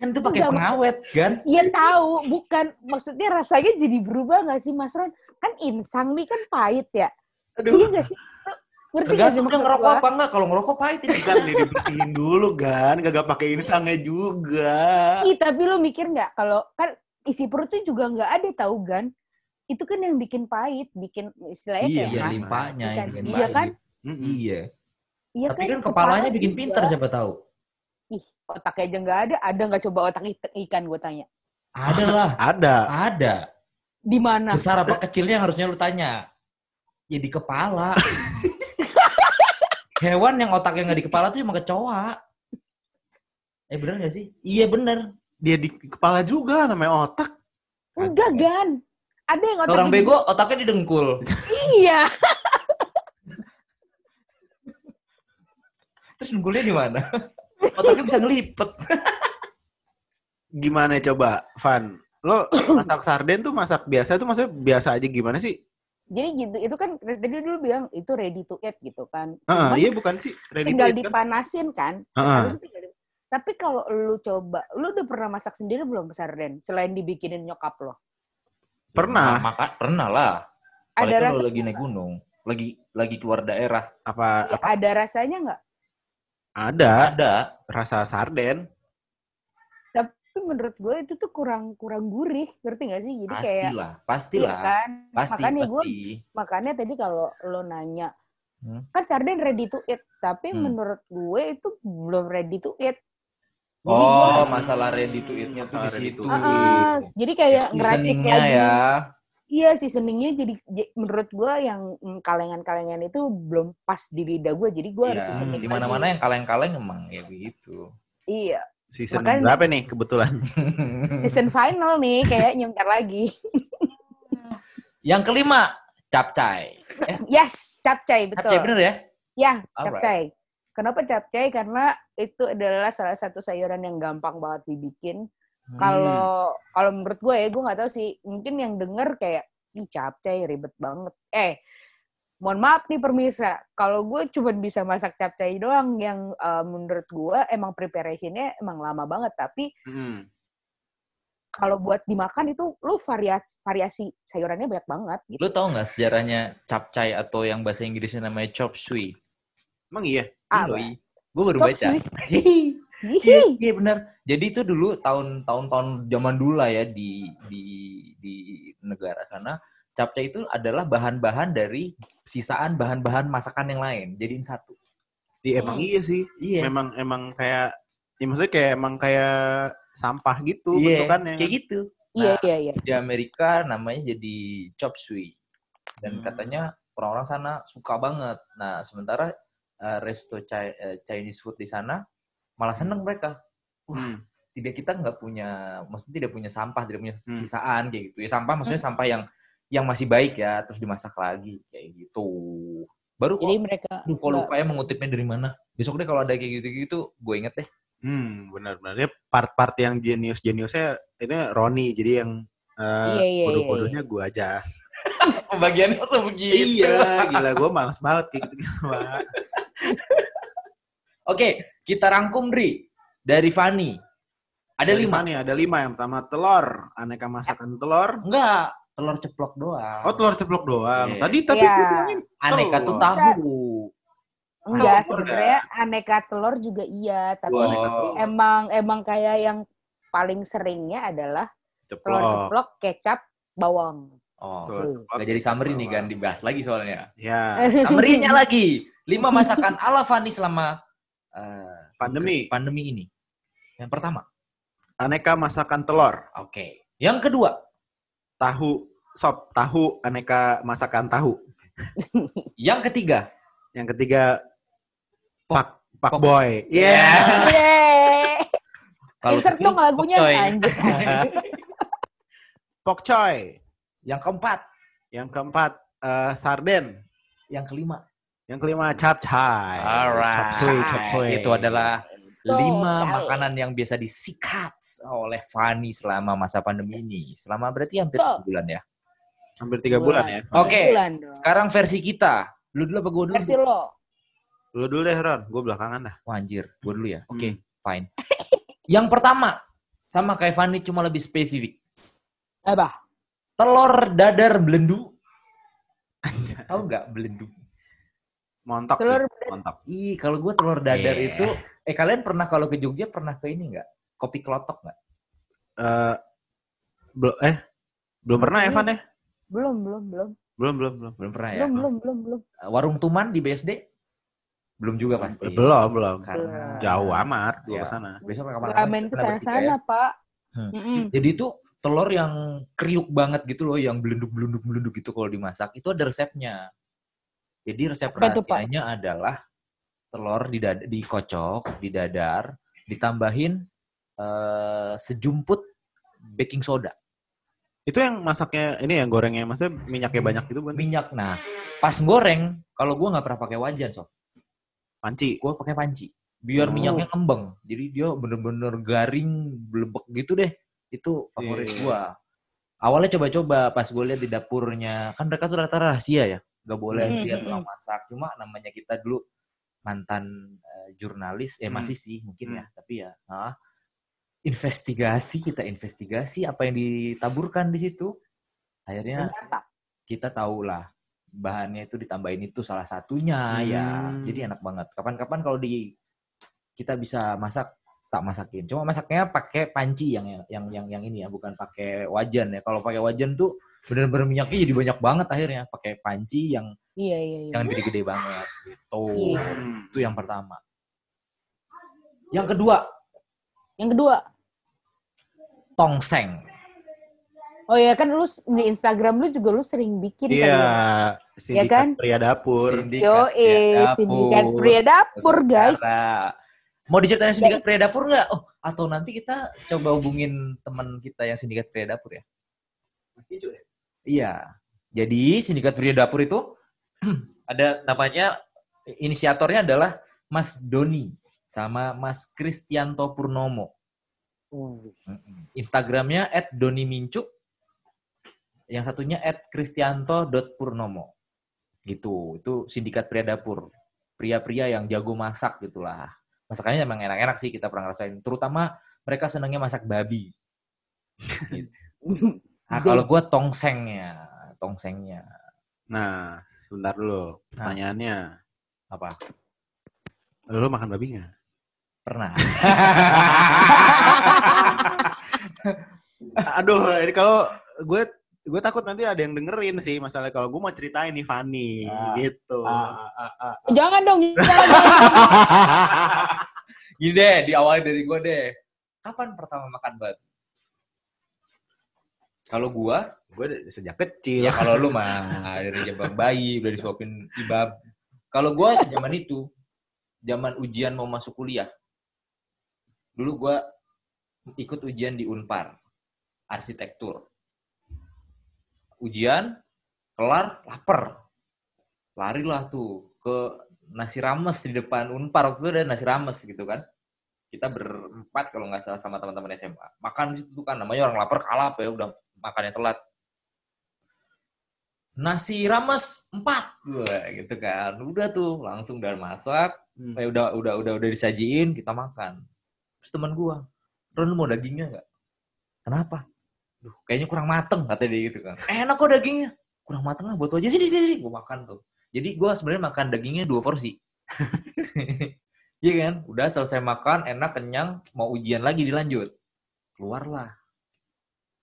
kan itu pakai pengawet, kan? Iya tahu, bukan maksudnya rasanya jadi berubah gak sih Mas Ron? Kan insang nih kan pahit ya. Iya gak sih? Ngerti gak sih maksud ngerokok gua? apa enggak. Kalau ngerokok pahit ini. Kan dia dibersihin dulu kan, gak pakai insangnya juga. Ih, tapi lu mikir nggak kalau kan isi perut tuh juga nggak ada tahu Gan? Itu kan yang bikin pahit, bikin istilahnya Iya, kayak Iya, limpahnya bikin Iya pahit. kan? Mm-mm. Iya. Iya Tapi kan kepalanya bikin juga. pinter siapa tahu. Ih, otaknya aja nggak ada. Ada nggak coba otak ik- ikan gue tanya? Ada lah, Ada. ada. Di mana? Besar apa kecilnya yang harusnya lu tanya. Ya di kepala. Hewan yang otaknya nggak di kepala tuh cuma kecoa. Eh bener gak sih? Iya bener. Dia di kepala juga namanya otak. Enggak, Gan. Ada yang otak Orang di- bego otaknya di dengkul. Iya. Terus dengkulnya di mana? Otaknya bisa ngelipet. Gimana coba, Van? Lo masak sarden tuh masak biasa tuh maksudnya biasa aja gimana sih? Jadi gitu, itu kan tadi dulu bilang itu ready to eat gitu kan. Heeh, Cuman iya bukan sih ready to tinggal eat kan? dipanasin kan. Tinggal di- Tapi kalau lu coba, lu udah pernah masak sendiri belum sarden? Selain dibikinin nyokap lo. Pernah. Maka, pernah lah. Ada rasa kalau lagi naik gunung. Lagi lagi keluar daerah. Apa, Ya, apa ada rasanya nggak? Ada Ada. rasa sarden? Tapi menurut gue itu tuh kurang kurang gurih, ngerti nggak sih? Jadi kayak Pastilah. Pastilah. iya kan. Pasti, makanya gue pasti. makanya tadi kalau lo nanya Hmm. kan sarden ready to eat, tapi Hmm. menurut gue itu belum ready to eat. Jadi Oh, gua- masalah ready to eat-nya tuh di situ. to ah, jadi kayak ngeracik lagi. ya. Iya seasoningnya jadi menurut gue yang mm, kalengan-kalengan itu belum pas di lidah gue, jadi gue harus Iya, seasoning di mana-mana yang kaleng-kaleng emang ya begitu. Iya, Season Makanya- berapa nih kebetulan? season final nih kayaknya ntar lagi. yang kelima, capcay. Eh, Yes, capcay betul. capcay bener ya? Ya, Alright. capcay. Kenapa capcay? Karena itu adalah salah satu sayuran yang gampang banget dibikin. Hmm. Kalau kalau menurut gue ya, gue nggak tahu sih. Mungkin yang denger kayak, ih capcay ribet banget. Eh, mohon maaf nih permisa. Kalau gue cuma bisa masak capcay doang, yang eh, menurut gue emang preparationnya emang lama banget. Tapi Hmm. kalau buat dimakan itu lu variasi variasi sayurannya banyak banget. Gitu. Lu tau nggak sejarahnya capcay atau yang bahasa Inggrisnya namanya chop suey? Emang iya. Ah, Gue baru Chop baca. Iya, iya benar. Jadi itu dulu tahun-tahun tahun zaman dulu lah ya di di di negara sana capcay itu adalah bahan-bahan dari sisaan bahan-bahan masakan yang lain. Jadiin satu. Iya emang iya sih. Iya. Memang emang kayak ya maksudnya kayak emang kayak sampah gitu Iya, bentukannya. kayak gitu. Iya, Nah, iya, iya. Di Amerika namanya jadi chop suey. Dan Hmm. katanya orang-orang sana suka banget. Nah, sementara eh, resto Chi- eh, Chinese food di sana malah seneng mereka. Hmm. tidak kita nggak punya maksudnya tidak punya sampah tidak punya Hmm. sisaan kayak gitu ya sampah maksudnya sampah yang yang masih baik ya terus dimasak lagi kayak gitu baru kok Jadi mereka lupa nggak- lupa ya mengutipnya dari mana besok deh kalau ada kayak gitu gitu gue inget deh Hmm, benar-benar. Dia part-part yang jenius-jeniusnya itu Roni, jadi yang eh, Iya, iya, bodoh-bodohnya gue aja. pembagiannya langsung begitu iya, gila gue males banget kayak gitu-gitu. Oke kita rangkum Dri dari Fani ada Dari lima nih? Ada lima. Yang pertama telur, aneka masakan telur. enggak telur ceplok doang Oh, telur ceplok doang. Iya. Tadi tapi bilangin aneka tuh tahu enggak sebenarnya aneka telur juga iya, tapi telur. emang emang kayak yang paling seringnya adalah telur ceplok. ceplok, kecap, bawang. oh Tuh. ceplok. Gak jadi summary nih kan dibahas lagi soalnya Ya, Summary-nya lagi. Lima masakan ala Fani selama eh, Pandemi. pandemi ini. Yang pertama, aneka masakan telur. oke. Yang kedua, Tahu sop, tahu aneka masakan tahu. yang ketiga, Yang ketiga pak pak Pok- boy. Iya. Yeah. Kalau Insert dong lagunya pokcoy. anjir. Pok choy. Yang keempat, Yang keempat eh, sarden. yang kelima. Yang kelima capcay. Chop suey. Itu adalah lima makanan yang biasa disikat oleh Fani selama masa pandemi ini. Selama berarti hampir Betul. bulan ya. hampir tiga bulan, ya. Oke. Bulan dong. Sekarang versi kita. Lu dulu apa gue dulu? Versi lo. Lu dulu deh Ron, gue belakangan dah. Wah, anjir, gue dulu ya. Oke, Hmm. fine. yang pertama, sama kayak Fani cuma lebih spesifik. Apa? telur dadar belendu. Tahu nggak belendu? Montok. Telur ya, montok. Ih, kalau gue telur dadar Yeah. itu, eh kalian pernah kalau ke Jogja pernah ke ini nggak? Kopi kelotok nggak? Eh belum eh belum pernah Evan ya? Belum, belum, belum. Belum, belum, belum. Belum pernah ya? Belum, belum, belum, belum. Warung Tuman di BSD? Belum juga pasti. Belum, belum. Karena Jauh amat gua Ya. ke sana. Besok kapan Ramen ke sana-sana, Pak. Hmm. Jadi itu telur yang kriuk banget gitu loh, yang belenduk-belenduk-belenduk gitu kalau dimasak. Itu ada resepnya. Jadi resep rahasianya adalah telur di dikocok, didadar, ditambahin eh, sejumput baking soda. Itu yang masaknya ini yang gorengnya maksudnya minyaknya banyak gitu bukan? Minyak. Nah, pas goreng, kalau gua nggak pernah pakai wajan, sob. Panci. Gua pakai panci. Biar Oh. minyaknya ngembang. Jadi dia bener-bener garing, belebek gitu deh. Itu favorit Iya. gua. Awalnya coba-coba pas gue lihat di dapurnya, kan mereka tuh rata rahasia ya, nggak boleh Hmm, lihat hmm, orang masak. Cuma namanya kita dulu mantan eh, jurnalis, eh Hmm. masih sih mungkin Hmm. ya, tapi ya ah, investigasi kita investigasi apa yang ditaburkan di situ. Akhirnya Ternyata. kita tahu lah bahannya itu ditambahin itu salah satunya ya. Hmm. Jadi enak banget. Kapan-kapan kalau di kita bisa masak tak masakin. Cuma masaknya pakai panci yang yang yang yang ini ya, bukan pakai wajan ya. Kalau pakai wajan tuh bener-bener minyaknya jadi banyak banget akhirnya. Pakai panci yang Iya, iya, iya. yang gede-gede banget gitu. Iya. Itu yang pertama. Yang kedua, Yang kedua, tongseng. oh ya kan lu di Instagram lu juga lu sering bikin kan Iya, ya? sindikat kan? pria dapur. Sindikat Yo, eh, sindikat pria dapur, guys. Mau diceritain sindikat pria dapur nggak? Oh, atau nanti kita coba hubungin teman kita yang sindikat pria dapur ya? Iya. Jadi sindikat pria dapur itu ada namanya inisiatornya adalah Mas Doni sama Mas Kristianto Purnomo. Instagramnya @donimincu. Yang satunya @kristianto.purnomo. Gitu. Itu sindikat pria dapur. Pria-pria yang jago masak gitulah. Masakannya emang enak-enak sih kita pernah ngerasain. Terutama mereka senangnya masak babi. Nah, kalau gue tongsengnya, tongsengnya Nah, sebentar dulu. Pertanyaannya, apa? lu makan babi nggak? Pernah. Aduh, ini kalau gue gue takut nanti ada yang dengerin sih masalah kalau gue mau ceritain nih Fanny Ah, gitu. Jangan dong, jangan. Gini deh, diawali dari gue deh. Kapan pertama makan batu? Kalau gua, gue sejak kecil. ya kalau lu mah dari zaman bayi udah disuapin ibab. Kalau gua zaman itu, zaman ujian mau masuk kuliah. Dulu gua ikut ujian di Unpar, arsitektur. Ujian, kelar, lapar. Larilah tuh ke nasi rames di depan Unpar. Waktu itu ada nasi rames gitu kan. Kita berempat kalau nggak salah sama teman-teman SMA. Makan di situ kan, namanya orang lapar kalap ya, udah makannya telat. Nasi rames empat, Wah, gitu kan. Udah tuh langsung udah masak, Hmm. eh, udah udah udah udah disajiin, kita makan. Terus teman gua, Ron mau dagingnya nggak? Kenapa? Duh, kayaknya kurang mateng kata dia gitu kan. Enak kok dagingnya. Kurang mateng lah buat aja sini sini. sini. Gua makan tuh. Jadi gua sebenarnya makan dagingnya dua porsi. Iya kan? Udah selesai makan, enak, kenyang, mau ujian lagi dilanjut. Keluarlah.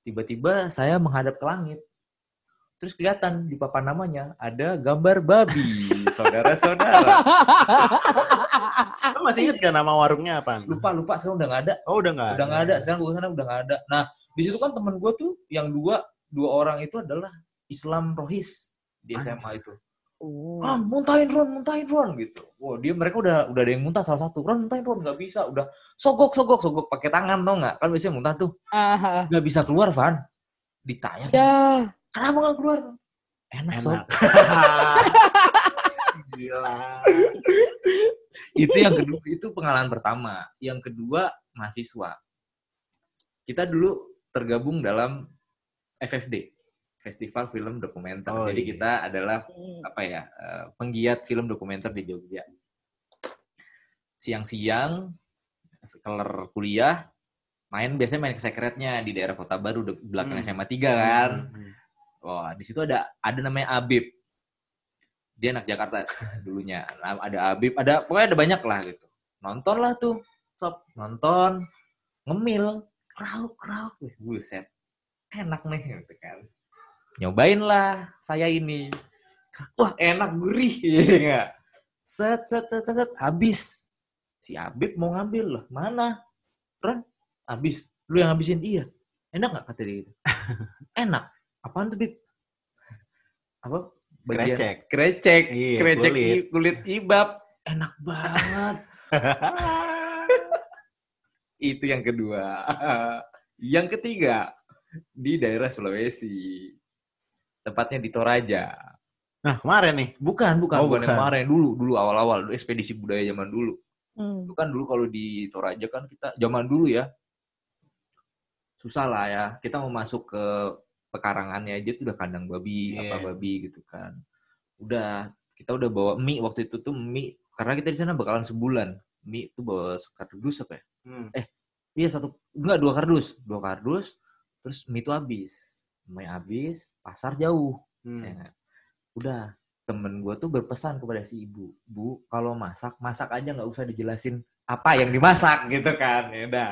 Tiba-tiba saya menghadap ke langit. Terus kelihatan di papan namanya ada gambar babi, saudara-saudara. Lo masih inget gak nama warungnya apa? Lupa lupa sekarang udah nggak ada, Oh udah nggak? udah nggak ada. Sekarang gue sana udah nggak ada. Nah di situ kan temen gue tuh yang dua dua orang itu adalah Islam Rohis di SMA itu. Oh. Ron, muntahin Ron, muntahin Ron gitu. Wah, dia mereka udah udah ada yang muntah salah satu. Ron, muntahin Ron, nggak bisa. Udah sogok, sogok, sogok pakai tangan tau nggak? Kan biasanya muntah tuh. Ah, Nggak bisa keluar, Van. Ditanya sama, ya. kenapa nggak keluar? Enak, sob. Enak. Gila. itu yang kedua, itu pengalaman pertama. Yang kedua, mahasiswa. Kita dulu tergabung dalam FFD, Festival Film Dokumenter. Oh, Jadi iya. kita adalah apa ya eh, penggiat film dokumenter di Jogja. Siang-siang sekelar kuliah main biasanya main ke sekretnya di daerah Kota Baru de- belakang Hmm. SMA 3 kan. Hmm. Wah, di situ ada ada namanya Abib. Dia anak Jakarta dulunya. Nah, Ada Abib, ada pokoknya ada banyak lah gitu. Nonton lah tuh, sob, nonton, ngemil, krauk krauk, Wih, buset, enak nih gitu kan. Nyobain lah saya ini. Wah enak gurih, nggak? Set, set, set, set, set, habis. Si Abib mau ngambil loh, mana? Ron, habis. Lu yang habisin? Iya. Enak nggak kata dia gitu? enak. Apaan tuh, Bib? Apa? Krecek. Krecek. Iya, Krecek kulit. kulit ibab. Enak banget. Itu yang kedua. yang ketiga, di daerah Sulawesi. Tepatnya di Toraja. Nah kemarin nih. Bukan, bukan, Oh, bukan, yang bukan. kemarin. Dulu, dulu awal-awal. Dulu ekspedisi budaya zaman dulu. Hmm. Itu kan dulu kalau di Toraja kan kita, zaman dulu ya, susah lah ya. Kita mau masuk ke pekarangannya aja tuh udah kandang babi, Iya. apa babi gitu kan. Udah, kita udah bawa mie waktu itu tuh mie. Karena kita di sana bakalan sebulan. Mie itu bawa sekardus apa ya? Hmm. Iya satu, enggak dua kardus, dua kardus, terus mie itu habis, mie habis, pasar jauh, Hmm. ya? Udah, temen gue tuh berpesan kepada si ibu, bu kalau masak masak aja nggak usah dijelasin apa yang dimasak gitu kan, ya udah.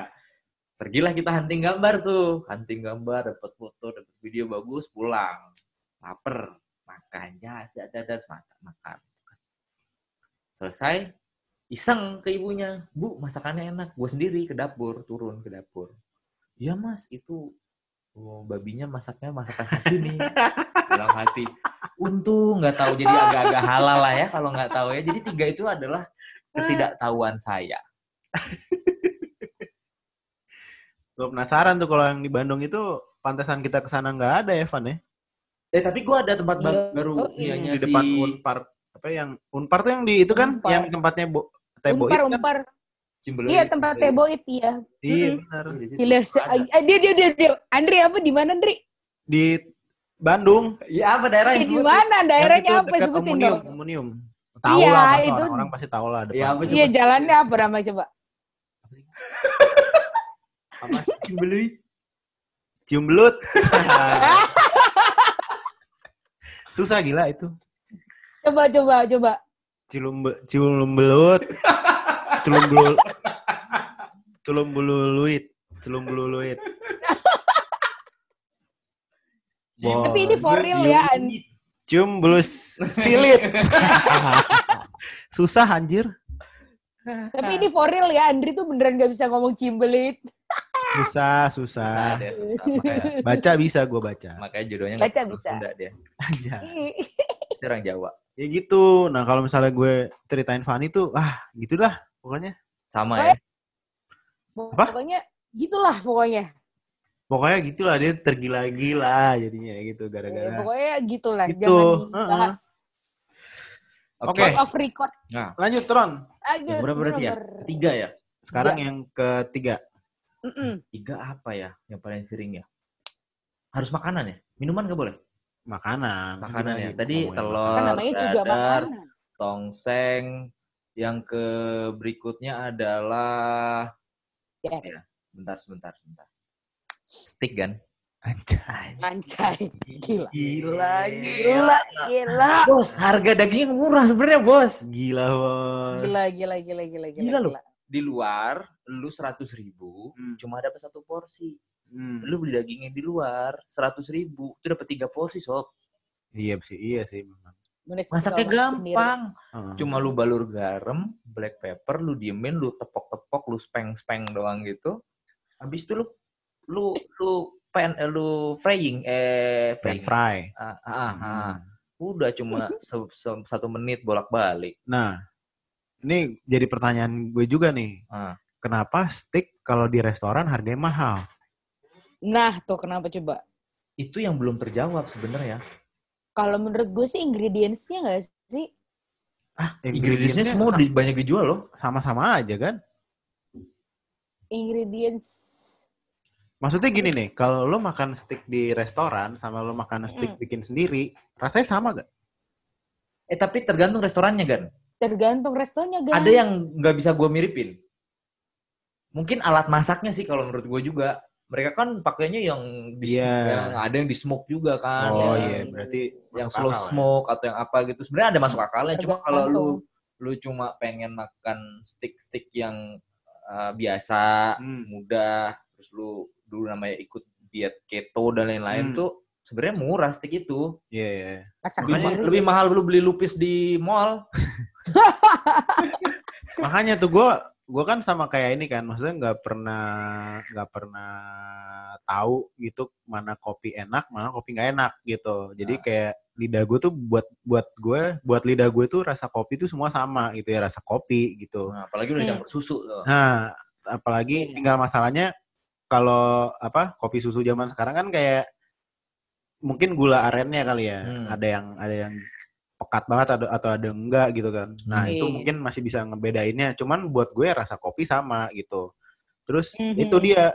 Pergilah kita hunting gambar tuh, hunting gambar, dapat foto, dapat video bagus, pulang, lapar, makan ya, ada makan, makan. Selesai, iseng ke ibunya, bu masakannya enak, gue sendiri ke dapur, turun ke dapur. Iya mas, itu oh, babinya masaknya masakan khas sini. Dalam hati, untung nggak tahu jadi agak-agak halal lah ya kalau nggak tahu ya. Jadi tiga itu adalah ketidaktahuan saya. Gue penasaran tuh kalau yang di Bandung itu pantesan kita ke sana nggak ada ya, Van ya? Eh tapi gue ada tempat Iya. baru Oh, iya. Yang di si depan Unpar apa yang Unpar tuh yang di itu kan Unpar. yang tempatnya Bo Tebo itu kan? Cimbelui. Iya, tempat teboit, iya. Iya Mm-mm. benar. Di situ. Gila, eh, dia, dia, dia, dia. Andri apa di mana, Andri? Di Bandung. Iya apa daerah yang di mana? Daerahnya apa? Sebutin Omnium, dong. Omnium. Tahu Iya, lah, itu- orang pasti tahu lah. Iya, apa Iya, jalannya apa nama coba? Apa? Ciumbelui. Cium belut. Susah gila itu. Coba, coba, coba. Cium cium belut. Cium belut. Celum bulu luit. Celum bulu luit. Tapi ini for real ya, An. Cium bulu s- silit. Susah anjir. Tapi ini for real ya, Andri tuh beneran gak bisa ngomong cimbelit. Susah, Susah susah. dia, susah. Makanya, Baca bisa gue baca. makanya jodohnya Baca nggak bisa. Sunda dia. Aja. Orang Jawa. Ya gitu. Nah kalau misalnya gue ceritain Fanny tuh, ah gitu dah pokoknya. Sama Oh, ya. Apa? Pokoknya gitulah pokoknya. Pokoknya gitulah dia tergila-gila jadinya gitu Eh, gara-gara. pokoknya gitulah. Gitu. Jangan dibahas. Oke. Out of record. Nah, Lanjut Tron. Yang berapa berarti ya? Ketiga ya? Sekarang yang ketiga. Mm-mm. Tiga apa ya yang paling sering ya? Harus makanan ya? Minuman nggak boleh? Makanan. Makanan ya. Tadi telur, Kan namanya juga dadar, makanan. tongseng. Yang ke berikutnya adalah Ya. ya, bentar sebentar sebentar. Stick kan? Anjay. Anjay. Gila. Gila, Gila, gila. Bos, harga dagingnya murah sebenarnya, Bos. Gila bos. Gila, gila, gila, gila, gila. Gila loh. Di luar, lu seratus ribu, Hmm. cuma dapat satu porsi. Hmm. Lu beli dagingnya di luar, seratus ribu, itu dapat tiga porsi, sob. Iya sih, iya sih memang. Bener, Masaknya sendiri. gampang. Heeh. Cuma lu balur garam, black pepper, lu diemin, lu tepok-tepok, lu speng-speng doang gitu. Habis itu lu lu lu pen eh, lu frying eh Pan frying. fry. Ah, ah, ah. Hmm. Udah cuma se- se- satu menit bolak-balik. Nah, ini jadi pertanyaan gue juga nih. Ah. Kenapa steak kalau di restoran harganya mahal? Nah, tuh kenapa coba? Itu yang belum terjawab sebenarnya. Kalau menurut gue sih ingredients-nya nggak sih? Ingredientsnya semua sama- di, banyak dijual loh. sama-sama aja kan? Ingredients Maksudnya gini nih, kalau lo makan steak di restoran sama lo makan steak Mm. bikin sendiri, rasanya sama gak? Eh tapi tergantung restorannya kan. tergantung restonya kan. Ada yang nggak bisa gue miripin. Mungkin alat masaknya sih kalau menurut gue juga. Mereka kan pakainya yang di Iya. yang ada yang di smoke juga kan. Oh iya, berarti yang slow akal ya. smoke atau yang apa gitu. Sebenarnya ada masuk akalnya. Cuma kalau lu lu cuma pengen makan stick-stick yang uh, biasa, Hmm. mudah, terus lu dulu namanya ikut diet keto dan lain-lain Hmm. tuh sebenarnya murah stick itu. Iya, iya. Masak Lebih, sendiri. ma- lebih mahal lu beli lupis di mall. Makanya tuh gue gue kan sama kayak ini kan, maksudnya nggak pernah nggak pernah tahu gitu mana kopi enak, mana kopi nggak enak gitu. Jadi Nah. kayak lidah gue tuh buat buat gue buat lidah gue tuh rasa kopi tuh semua sama gitu ya rasa kopi gitu. Nah, apalagi udah Hmm. campur susu tuh. Nah, apalagi Iya. tinggal masalahnya kalau apa kopi susu zaman sekarang kan kayak mungkin gula arennya kali ya. Hmm. Ada yang ada yang pekat banget atau atau ada enggak gitu kan. Nah, Hmm. itu Iya. mungkin masih bisa ngebedainnya. Cuman buat gue rasa kopi sama gitu. Terus Mhm. itu dia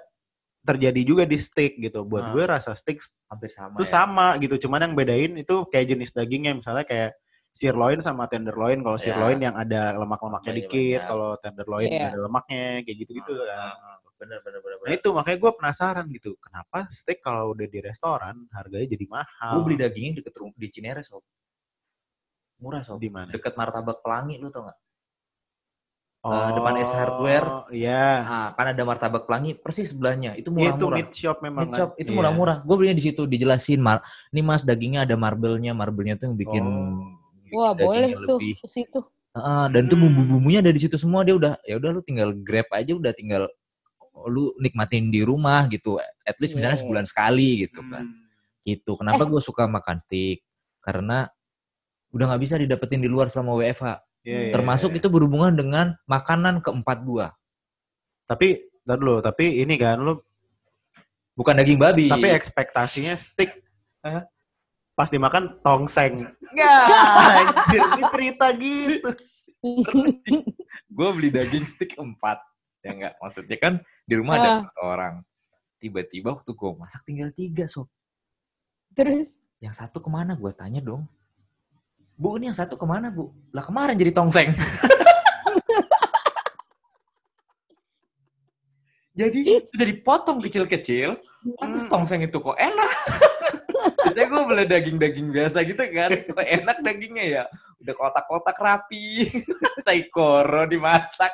terjadi juga di steak gitu. Buat Ah. gue rasa steak Hampir sama itu ya. sama gitu. Cuman yang bedain itu kayak jenis dagingnya misalnya kayak sirloin sama tenderloin. Kalau Ya. sirloin yang ada lemak-lemaknya dikit, kalau tenderloin Iya. ada lemaknya kayak gitu-gitu Ah, kan. ah, ah. Bener, bener, bener. Nah itu makanya gue penasaran gitu. Kenapa steak kalau udah di restoran harganya jadi mahal? Gue beli dagingnya deket di Cinere, sob. Murah, sob. di mana? Deket Martabak Pelangi, lu tau gak? Eh, depan S Hardware. Iya. Nah, kan ada Martabak Pelangi, persis sebelahnya. Itu Itu murah-murah. meat shop memang. Meat kan? shop, itu Iya. murah-murah. Gue belinya di situ, dijelasin. Mar ini mas, dagingnya ada marble-nya. Marble-nya tuh yang bikin... Oh. Wah, boleh tuh ke situ. Heeh, dan tuh Hmm. bumbu-bumbunya ada di situ semua. Dia udah, ya udah lu tinggal grab aja, udah tinggal lu nikmatin di rumah gitu. At least misalnya Iya. sebulan sekali gitu kan. Hmm. Gitu. Kenapa Eh. gue suka makan steak? Karena udah nggak bisa didapetin di luar selama WFH. Iya, iya, Termasuk iya. itu berhubungan dengan makanan keempat gua. Tapi, ntar dulu. Tapi ini kan lu. Bukan daging babi. Tapi ekspektasinya steak. Hah? Pas dimakan tongseng. Ya, anjir, ini cerita gitu. gue beli daging stick empat. Ya enggak, maksudnya kan di rumah ada Ah. empat orang. Tiba-tiba waktu gue masak tinggal tiga, sob. Terus Yang satu ke mana? Gue tanya dong. Bu, ini yang satu ke mana, Bu? Lah kemarin jadi tongseng. jadi udah dipotong kecil-kecil, pantes Hmm. tongseng itu kok enak. Biasanya gue beli daging-daging biasa gitu kan, kok enak dagingnya ya. Udah kotak-kotak rapi, saikoro dimasak.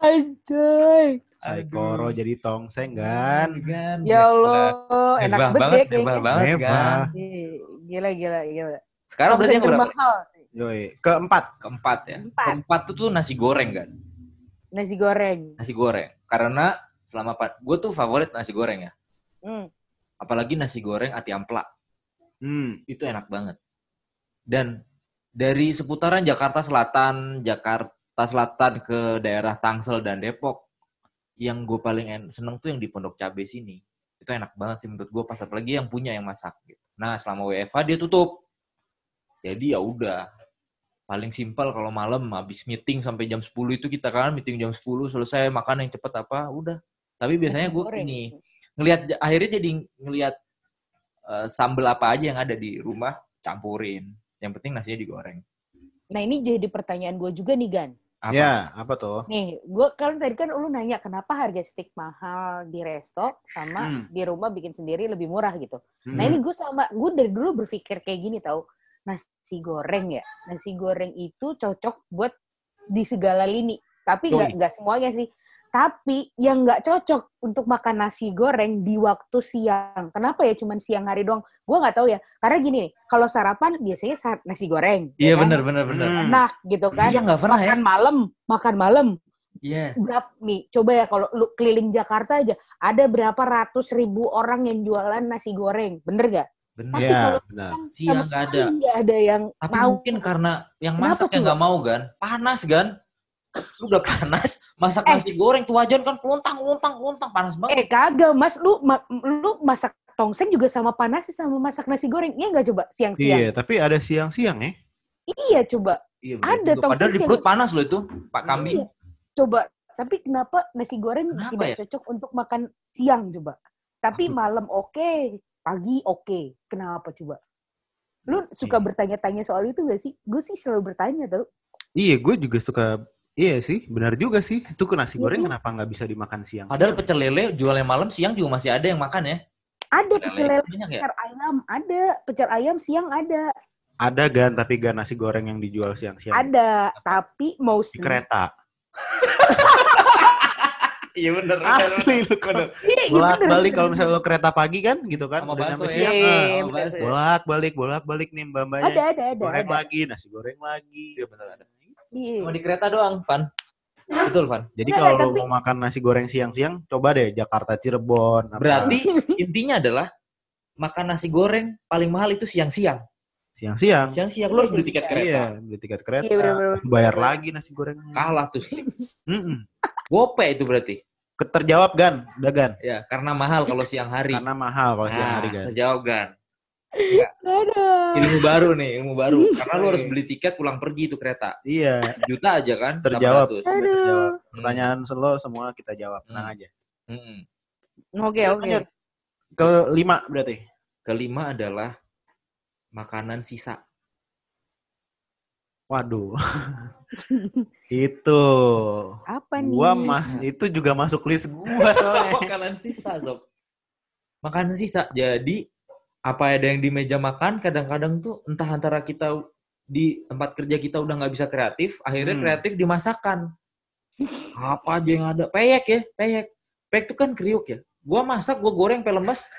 Anjay. Saikoro Aduh. jadi tongseng kan. Kan, Ya Allah, enak banget banget, ya kayaknya. banget kan. Gila, gila, gila. Sekarang berarti yang berapa? termahal. Yoi. Keempat. Keempat ya. Empat. Keempat tuh tuh nasi goreng kan. Nasi goreng. Nasi goreng. Karena selama gue tuh favorit nasi goreng ya. Hmm. Apalagi nasi goreng ati ampla. Hmm. Itu enak banget. Dan dari seputaran Jakarta Selatan, Jakarta Selatan ke daerah Tangsel dan Depok, yang gue paling en- seneng tuh yang di Pondok Cabe sini. Itu enak banget sih menurut gue pas apalagi yang punya yang masak. Gitu. Nah selama WFH dia tutup. Jadi ya udah. Paling simpel kalau malam habis meeting sampai jam 10 itu kita kan meeting jam 10 selesai makan yang cepet apa udah. Tapi biasanya gue ini ngelihat akhirnya jadi ngelihat eh, sambel apa aja yang ada di rumah campurin. Yang penting nasinya digoreng. Nah ini jadi pertanyaan gue juga nih Gan. Apa? Ya, apa tuh? Nih, gue kan tadi kan lu nanya kenapa harga steak mahal di resto sama Hmm. di rumah bikin sendiri lebih murah gitu. Hmm. Nah ini gue sama, gue dari dulu berpikir kayak gini tau, nasi goreng ya, nasi goreng itu cocok buat di segala lini. Tapi nggak nggak semuanya sih. Tapi yang nggak cocok untuk makan nasi goreng di waktu siang. Kenapa ya cuman siang hari doang? Gue nggak tahu ya. Karena gini nih, kalau sarapan biasanya sa- nasi goreng. Iya ya kan? benar benar benar. Hmm. Enak gitu kan. Iya nggak pernah ya. makan malam, makan malam. Iya. Berapa nih? Coba ya kalau lu keliling Jakarta aja, ada berapa ratus ribu orang yang jualan nasi goreng, bener gak? Benar. Tapi Ya, kalau benar. Siang nggak ada. nggak ada yang Tapi mau. mungkin karena yang Kenapa masak yang nggak mau kan, panas kan. Lu udah panas, masak Eh. nasi goreng tuh wajan kan peluntang, peluntang, peluntang, panas banget. Eh kagak, Mas, lu ma- lu masak tongseng juga sama panas sih sama masak nasi goreng. Iya nggak coba siang-siang? Iya, tapi ada siang-siang ya. Iya coba. Iya, ada bener tongseng Padahal di perut panas loh itu, Pak Kambing. Iya. Coba. Tapi kenapa nasi goreng Kenapa tidak ya? cocok untuk makan siang coba? Tapi malam oke, pagi oke. Kenapa coba? Lu suka Iya. bertanya-tanya soal itu gak sih? Gue sih selalu bertanya tau. Iya, gue juga suka. Iya sih, benar juga sih. Itu ke nasi goreng iya. kenapa nggak bisa dimakan siang? Padahal pecel lele jualnya malam, siang juga masih ada yang makan ya. Ada Pecel lele ya. pecel ayam, ada. Pecel ayam siang ada. Ada gan, tapi gan nasi goreng yang dijual siang-siang. Ada. Tapi Di mostly. kereta. Iya bener. Asli lu Iya, iya bolak balik kalau misalnya lo kereta pagi kan gitu kan Sama udah bakso nyampe ya. siang Iya, bakso. bener. bolak balik bolak balik nih mbak mbaknya Ada, ada, ada. goreng ada. lagi nasi goreng lagi Iya bener ada. Iya. Cuma di kereta doang, Van. Betul, Van. jadi kalau tapi- mau makan nasi goreng siang-siang coba deh Jakarta Cirebon apa- Berarti intinya adalah makan nasi goreng paling mahal itu siang-siang. Siang-siang Siang-siang lu harus beli tiket kereta. iya beli tiket kereta Iya, bener-bener. bayar lagi nasi goreng Kalah tuh. Mm-mm. Gope itu berarti. keterjawab gan udah gan Ya, karena mahal kalau siang hari. karena mahal kalau siang Nah, hari gan terjawab kan. Aduh. Ilmu baru nih, ilmu baru. Karena lu harus beli tiket pulang pergi itu kereta. iya Sejuta aja kan? Terjawab. 800. Sudah Aduh. terjawab. pertanyaan lo semua kita jawab tenang Hmm. aja. Oke, oke. Lanjut. kelima berarti Kelima adalah makanan sisa. waduh itu Apa nih? gua mas itu juga masuk list gua soalnya makanan sisa, Sob. Makanan sisa. Jadi apa ada yang di meja makan kadang-kadang tuh entah antara kita di tempat kerja kita udah nggak bisa kreatif, akhirnya Hmm. kreatif dimasakan. Apa aja yang ada? Peyek ya, peyek. Peyek tuh kan kriuk ya. Gua masak, gua goreng pelemes.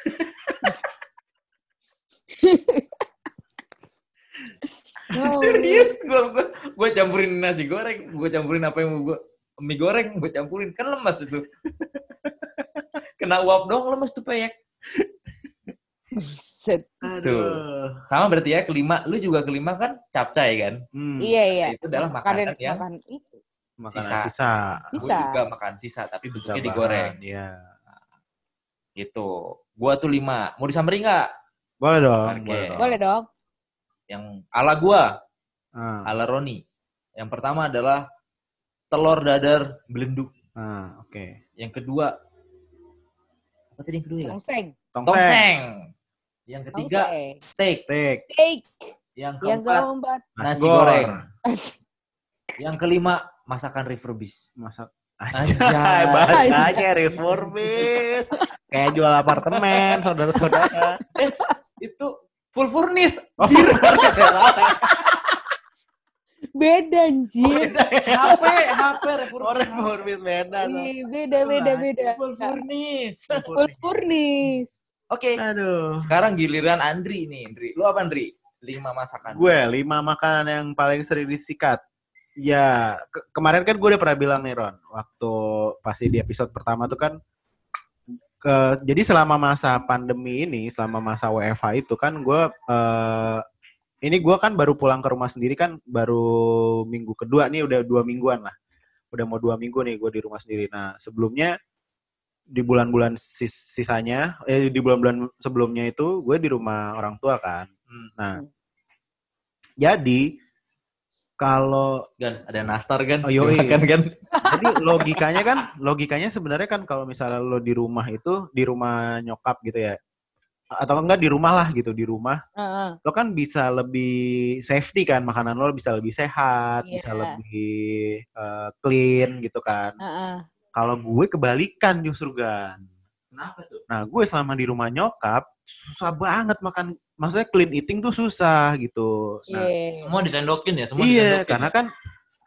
Oh, Serius, gua, gua, gua campurin nasi goreng, gua campurin apa yang mau gua mie goreng, gua campurin kan lemas itu. Kena uap dong lemes tuh peyek. set. aduh Sama berarti ya kelima, lu juga kelima kan capcay kan? Hmm, Iya, iya. Itu adalah makanan Makanan, yang makan itu. makanan sisa. sisa, gue Sisa. juga makan sisa tapi bentuknya digoreng Iya. gitu. Gua tuh lima. Mau disamperin nggak? boleh dong Oke. boleh dong. Boleh dong. Yang ala gua, Ah, ala Roni. Yang pertama adalah telur dadar belenduk. ah, oke Yang kedua apa tadi yang kedua ya? Tongseng. tongseng Tongseng. Yang ketiga Tongseng. steak. steak Steak. Yang Yang keempat keempat. nasi goreng. Yang kelima masakan refurbis. masak Anjay. bahasanya reformis kayak jual apartemen saudara-saudara Itu full furnish. Oh, Jir. Beda anjir. HP, HP Oh, reformis beda. Iya, beda, beda, beda. Furnis. Full furnis. Oke, Aduh. sekarang giliran Andri nih, Andri. Lu apa, Andri? Lima masakan. Gue lima makanan yang paling sering disikat. Ya, ke- kemarin kan gue udah pernah bilang nih Ron, waktu pasti di episode pertama tuh kan ke jadi selama masa pandemi ini, selama masa WFH itu kan gue eh ini gue kan baru pulang ke rumah sendiri kan baru minggu kedua nih udah dua mingguan lah. Udah mau dua minggu nih gue di rumah sendiri. Nah, sebelumnya di bulan-bulan sis- sisanya eh di bulan-bulan sebelumnya itu gue di rumah orang tua kan. Hmm. Nah, jadi kalau Gan, ada nastar kan? Oh, yoi. Dimakan kan? jadi logikanya kan logikanya sebenarnya kan kalau misalnya lo di rumah itu di rumah nyokap gitu ya atau enggak di rumah lah gitu di rumah Heeh. lo kan bisa lebih safety kan makanan lo bisa lebih sehat Iya. bisa lebih eh, clean gitu kan Heeh. kalau gue kebalikan justru kan Kenapa tuh? nah gue selama di rumah nyokap susah banget makan maksudnya clean eating tuh susah gitu nah, Iya. Semua disendokin ya? Semua iya, disendokin. karena kan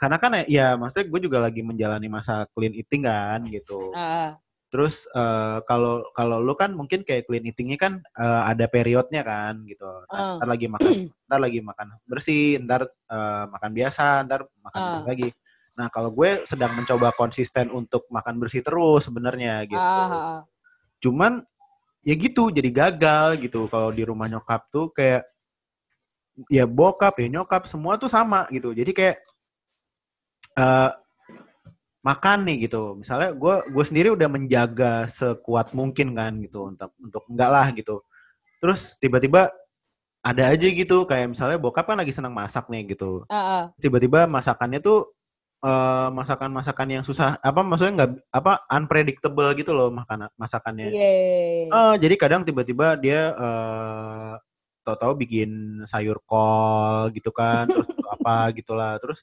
karena kan ya, ya maksudnya gue juga lagi menjalani masa clean eating kan gitu. Heeh. Terus eh, kalau kalau lu kan mungkin kayak clean eatingnya kan eh, ada periodnya kan gitu. Ntar, Ah. ntar lagi makan, ntar lagi makan bersih, ntar eh, makan biasa, ntar makan bersih lagi. Nah kalau gue sedang mencoba konsisten untuk makan bersih terus sebenarnya gitu. Ah, Cuman ya gitu jadi gagal gitu kalau di rumah nyokap tuh kayak ya bokap ya nyokap semua tuh sama gitu. Jadi kayak eh makan nih gitu. Misalnya gue gue sendiri udah menjaga sekuat mungkin kan gitu untuk untuk enggak lah gitu. Terus tiba-tiba ada aja gitu kayak misalnya bokap kan lagi senang masak nih gitu. ah. Tiba-tiba masakannya tuh eh, masakan-masakan yang susah apa maksudnya nggak apa unpredictable gitu loh makanan masakannya. Iya. Eh, jadi kadang tiba-tiba dia eh tahu-tahu bikin sayur kol gitu kan, terus apa gitulah. Terus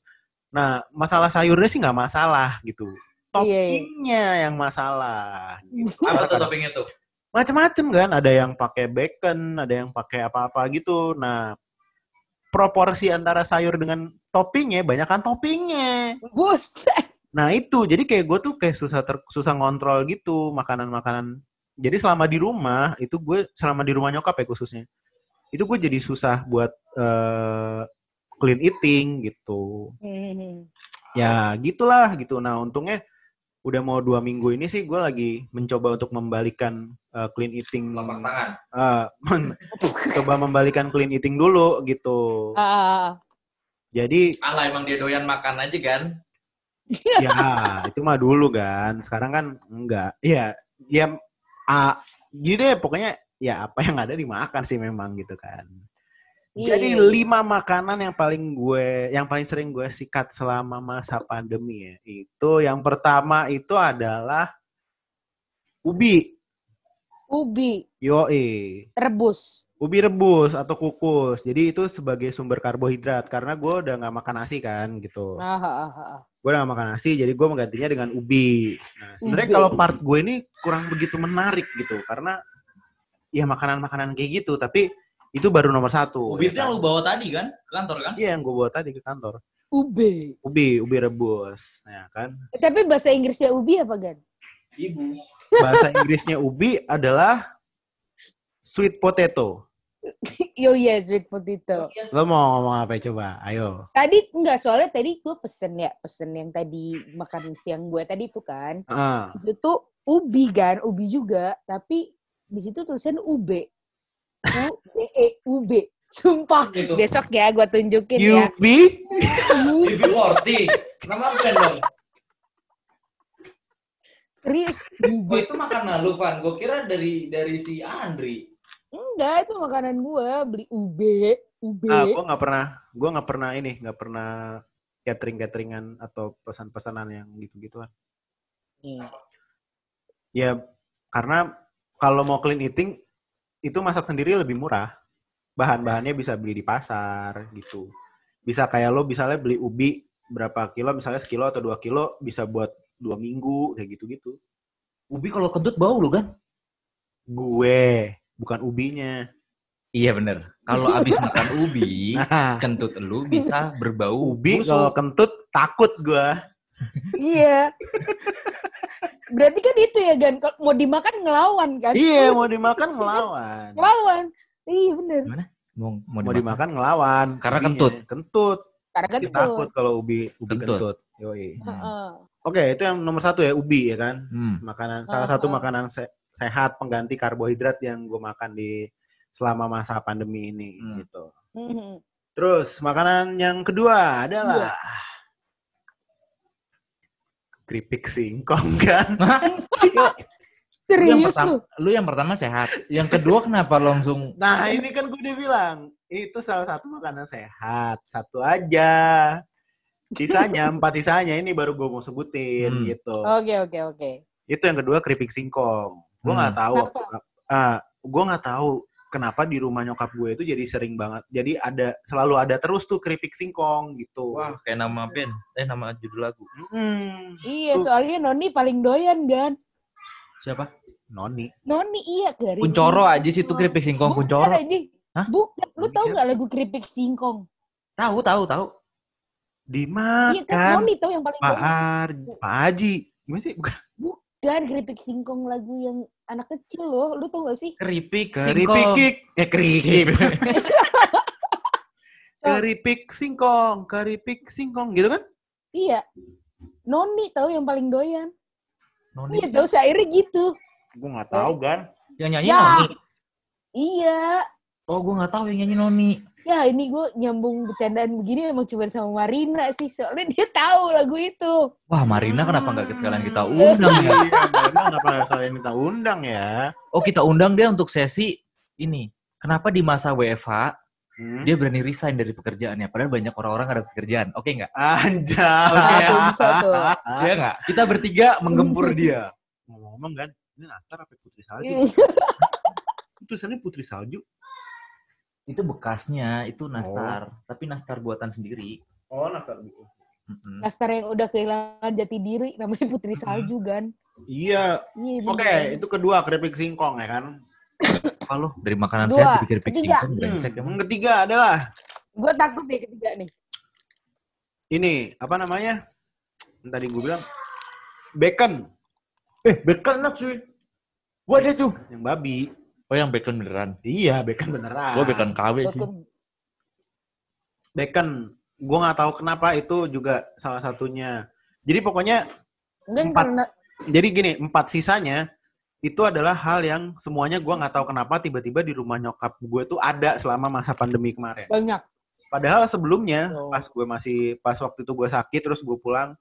nah, masalah sayurnya sih nggak masalah gitu. Toppingnya yang masalah. Gitu. Apa tuh toppingnya tuh? Macem-macem kan, ada yang pakai bacon, ada yang pakai apa-apa gitu. Nah, proporsi antara sayur dengan toppingnya, banyak kan toppingnya. Buset. Nah itu, jadi kayak gue tuh kayak susah ter, susah ngontrol gitu makanan-makanan. Jadi selama di rumah itu gue selama di rumah nyokap ya khususnya, itu gue jadi susah buat eh, clean eating gitu. Hmm. Ya gitulah gitu. Nah untungnya udah mau dua minggu ini sih gue lagi mencoba untuk membalikan eh, clean eating. Tangan. eh, men- coba membalikan clean eating dulu gitu. Ah. Jadi Alah emang dia doyan makan aja kan? ya itu mah dulu kan sekarang kan enggak ya ya ah, gini deh pokoknya ya apa yang ada dimakan sih memang gitu kan jadi Iya. lima makanan yang paling gue yang paling sering gue sikat selama masa pandemi ya itu yang pertama itu adalah ubi. Ubi. Yoi. Rebus. ubi rebus atau kukus. Jadi itu sebagai sumber karbohidrat karena gue udah nggak makan nasi kan gitu. Ah, ah, ah, ah. gue udah gak makan nasi jadi gue menggantinya dengan ubi. Nah sebenarnya kalau part gue ini kurang begitu menarik gitu karena ya makanan-makanan kayak gitu tapi itu baru nomor satu Ubi itu ya yang kan? lu bawa tadi kan? Ke kantor kan? iya yang gue bawa tadi ke kantor Ubi. ubi ubi rebus ya kan Eh, Tapi bahasa Inggrisnya ubi apa, Gan? Ibu. bahasa Inggrisnya ubi adalah sweet potato Yo iya, sweet potato. lo mau ngomong apa coba ayo Tadi enggak, soalnya tadi gue pesen ya, pesen yang tadi makan siang gue tadi itu kan. ah Itu tuh ubi kan, ubi juga, tapi di situ tulisan ub. U B E U B. Sumpah, Gitu. besok ya gue tunjukin ya. ubi Ibu 40. Nama brand dong. Serius, Oh, UB. itu makanan lu, Van. Gue kira dari dari si Andri. Enggak, itu makanan gue. Beli UB, UB. ah gue nggak pernah gue nggak pernah ini nggak pernah catering cateringan atau pesan-pesanan yang gitu-gituan Hmm. Ya, karena kalau mau clean eating itu masak sendiri lebih murah. Bahan-bahannya bisa beli di pasar gitu. Bisa kayak lo misalnya beli ubi berapa kilo, misalnya sekilo atau dua kilo bisa buat dua minggu kayak gitu-gitu. Ubi kalau kentut bau lu kan? Gue bukan ubinya. Iya bener. Kalau abis makan ubi, Nah, kentut lu bisa berbau ubi kalau kentut takut gua. Iya. Berarti kan itu ya, Gan. Kalau mau dimakan ngelawan kan? Iya, mau dimakan ngelawan. Ngelawan. Iya bener. Mau, mau, Mau dimakan. dimakan ngelawan. Karena Ubinya. kentut. Kentut. Karena Dia itu. takut kalau ubi ubi Kentut. kentut. Yoi. Hmm. Heeh. Oke, itu yang nomor satu ya ubi ya kan. Hmm. Makanan salah Ah, satu makanan se- sehat pengganti karbohidrat yang gue makan di selama masa pandemi ini Hmm. gitu. Mhm. Terus makanan yang kedua adalah keripik singkong kan. Lu yang, Serius pertama, lu? lu yang pertama sehat. Yang kedua kenapa langsung Nah ini kan gue udah bilang itu salah satu makanan sehat satu aja. Sisanya empat sisanya ini baru gue mau sebutin Hmm. gitu. Oke, oke, oke. Itu yang kedua keripik singkong. Gue Hmm. nggak tahu. Kenapa? Ah, gue nggak tahu kenapa di rumah nyokap gue itu jadi sering banget. Jadi ada selalu ada terus tuh keripik singkong gitu. wah kayak nama band, eh nama judul lagu. Hmm. Iya, Tuh. soalnya Noni paling doyan, Gan. Siapa? Noni. Noni iya, Garin. Kuncoro aja sih itu keripik singkong Bukan, Kuncoro. anjing. Hah? Bukan. Lu tahu nggak lagu keripik singkong? Tahu tahu tahu. Iya kan, Dimakan Noni tahu yang paling Pak doyan. Ar, Pak Haji. Gimana sih? Bukan. Bukan keripik singkong lagu yang anak kecil loh. Lu tahu gak sih? Keripik Keripik singkong. Eh keripik. keripik singkong, keripik singkong gitu kan? Iya. Noni tahu yang paling doyan. Noni. Iya, tahu syairnya gitu. Gue nggak tahu kan. Yang nyanyi Ya. Noni. Iya. Oh, gue nggak tahu yang nyanyi Noni. Ya, ini gue nyambung bercandaan begini emang cuma sama Marina sih. Soalnya dia tahu lagu itu. Wah, Marina kenapa nggak sekalian kita Hmm. undang ya? Iya, Mbak kenapa kalian minta undang ya? Oh, kita undang dia untuk sesi ini. Kenapa di masa WFH Hmm? dia berani resign dari pekerjaannya? Padahal banyak orang-orang ada pekerjaan. Oke nggak? Anjay. Oke ya. Bisa tuh. Iya nggak? Kita bertiga menggempur dia. Ngomong-ngomong kan, ini Nastar apa Putri Salju? Itu tulisannya Putri Salju. Itu bekasnya, itu nastar. Tapi nastar buatan sendiri. Oh, Nastar gitu. Mm-mm. Nastar yang udah kehilangan jati diri namanya Putri Salju kan. Iya. Iya. Oke, bener. itu kedua keripik singkong ya kan. Kalau dari makanan Dua. dipikir pikir Ketiga. singkong brengsek Hmm. Yang ketiga adalah Gue takut deh ketiga nih. ini apa namanya? Yang Tadi gue bilang bacon Eh, bacon enak cuy. Gua ada tuh. yang babi. Oh, yang bacon beneran. Iya, bacon beneran. Gua bacon KW cuy. Bacon. Bacon. Gue nggak tahu kenapa itu juga salah satunya. Jadi pokoknya Mungkin Empat. karena jadi gini empat sisanya itu adalah hal yang semuanya gue nggak tahu kenapa tiba-tiba di rumah nyokap gue tuh ada selama masa pandemi kemarin. banyak. Padahal sebelumnya Oh. pas gue masih pas waktu itu gue sakit terus gue pulang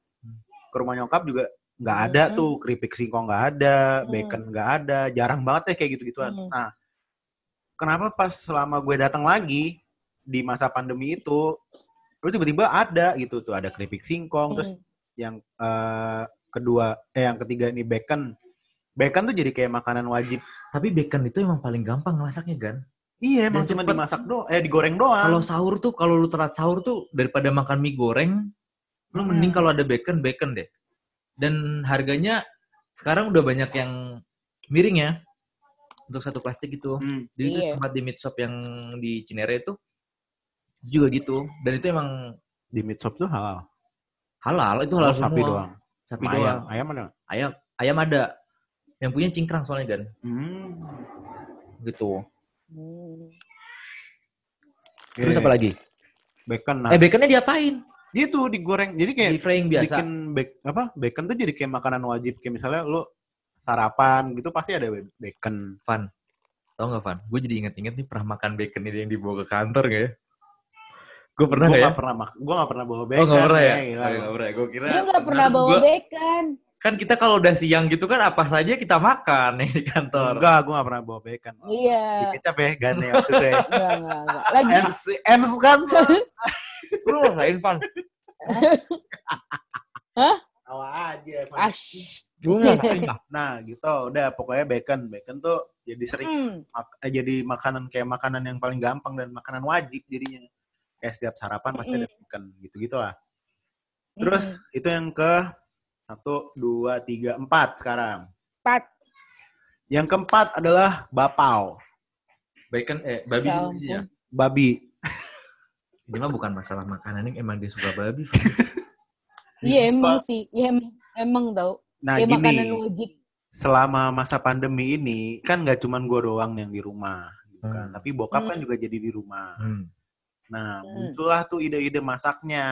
ke rumah nyokap juga nggak ada Hmm. tuh keripik singkong nggak ada, Hmm. bacon nggak ada, jarang banget ya kayak gitu-gituan. Hmm. Nah, kenapa pas selama gue datang lagi di masa pandemi itu, lu tiba-tiba ada gitu tuh ada keripik singkong, terus Hmm. yang eh, kedua eh yang ketiga ini bacon. Bacon tuh jadi kayak makanan wajib. Tapi bacon itu emang paling gampang masaknya, Gan. Iya, emang Dan cuma cepet. dimasak doang, eh digoreng doang. Kalau sahur tuh, kalau lu telat sahur tuh daripada makan mie goreng, lu Hmm. mending kalau ada bacon, bacon deh. Dan harganya sekarang udah banyak yang miring ya. Untuk satu plastik gitu. Hmm. Jadi itu Iya. tempat di meat shop yang di Cinere itu juga gitu. Dan itu emang di meat shop tuh halal. halal, itu halal Oh, semua. sapi doang. Sapi Sama doang. Ayam, ayam ada. Ayam, ayam ada. Yang punya cingkrang soalnya kan. Hmm. Gitu. Hmm. Terus apa lagi? Bacon. Nah, Eh baconnya diapain? Gitu digoreng. Jadi kayak Di frying biasa. bikin bac- apa? Bacon tuh jadi kayak makanan wajib. Kayak misalnya lu sarapan gitu pasti ada bacon. Van. Tau gak Van? Gue jadi inget-inget nih pernah makan bacon ini yang dibawa ke kantor gak ya? Gue pernah Gue gak ya? gak pernah mak gue gak pernah bawa Oh bacon. gak pernah ya? gila. Oh, gak pernah. Gue kira. Dia nggak pernah bawa gua- bacon. Kan kita kalau udah siang gitu kan apa saja kita makan nih di kantor. Enggak, gue gak pernah bawa bacon. Iya. Dikecap ya, gane waktu itu ya. Enggak, enggak, enggak. Lagi Ens, ens kan. Lu ngerasain Van? Tawa aja. Van. ash. Gue ngerasain lah. Nah gitu, udah pokoknya bacon. Bacon tuh jadi sering Hmm. mak- eh, jadi makanan kayak makanan yang paling gampang dan makanan wajib jadinya. Kayak setiap sarapan pasti ada bacon gitu-gitu lah. Terus Hmm. itu yang ke satu, dua, tiga, empat sekarang. Empat. Yang keempat adalah bapau. Bacon, eh, babi Ya ya. Babi. Ini mah bukan masalah makanan, ini emang dia suka babi. Iya emang sih, ya emang, emang tau. Nah ya makanan gini, wajib. selama masa pandemi ini kan nggak cuman gue doang yang di rumah, gitu kan. Hmm. Tapi bokap kan Hmm. juga jadi di rumah. Hmm. Nah Hmm. muncullah tuh ide-ide masaknya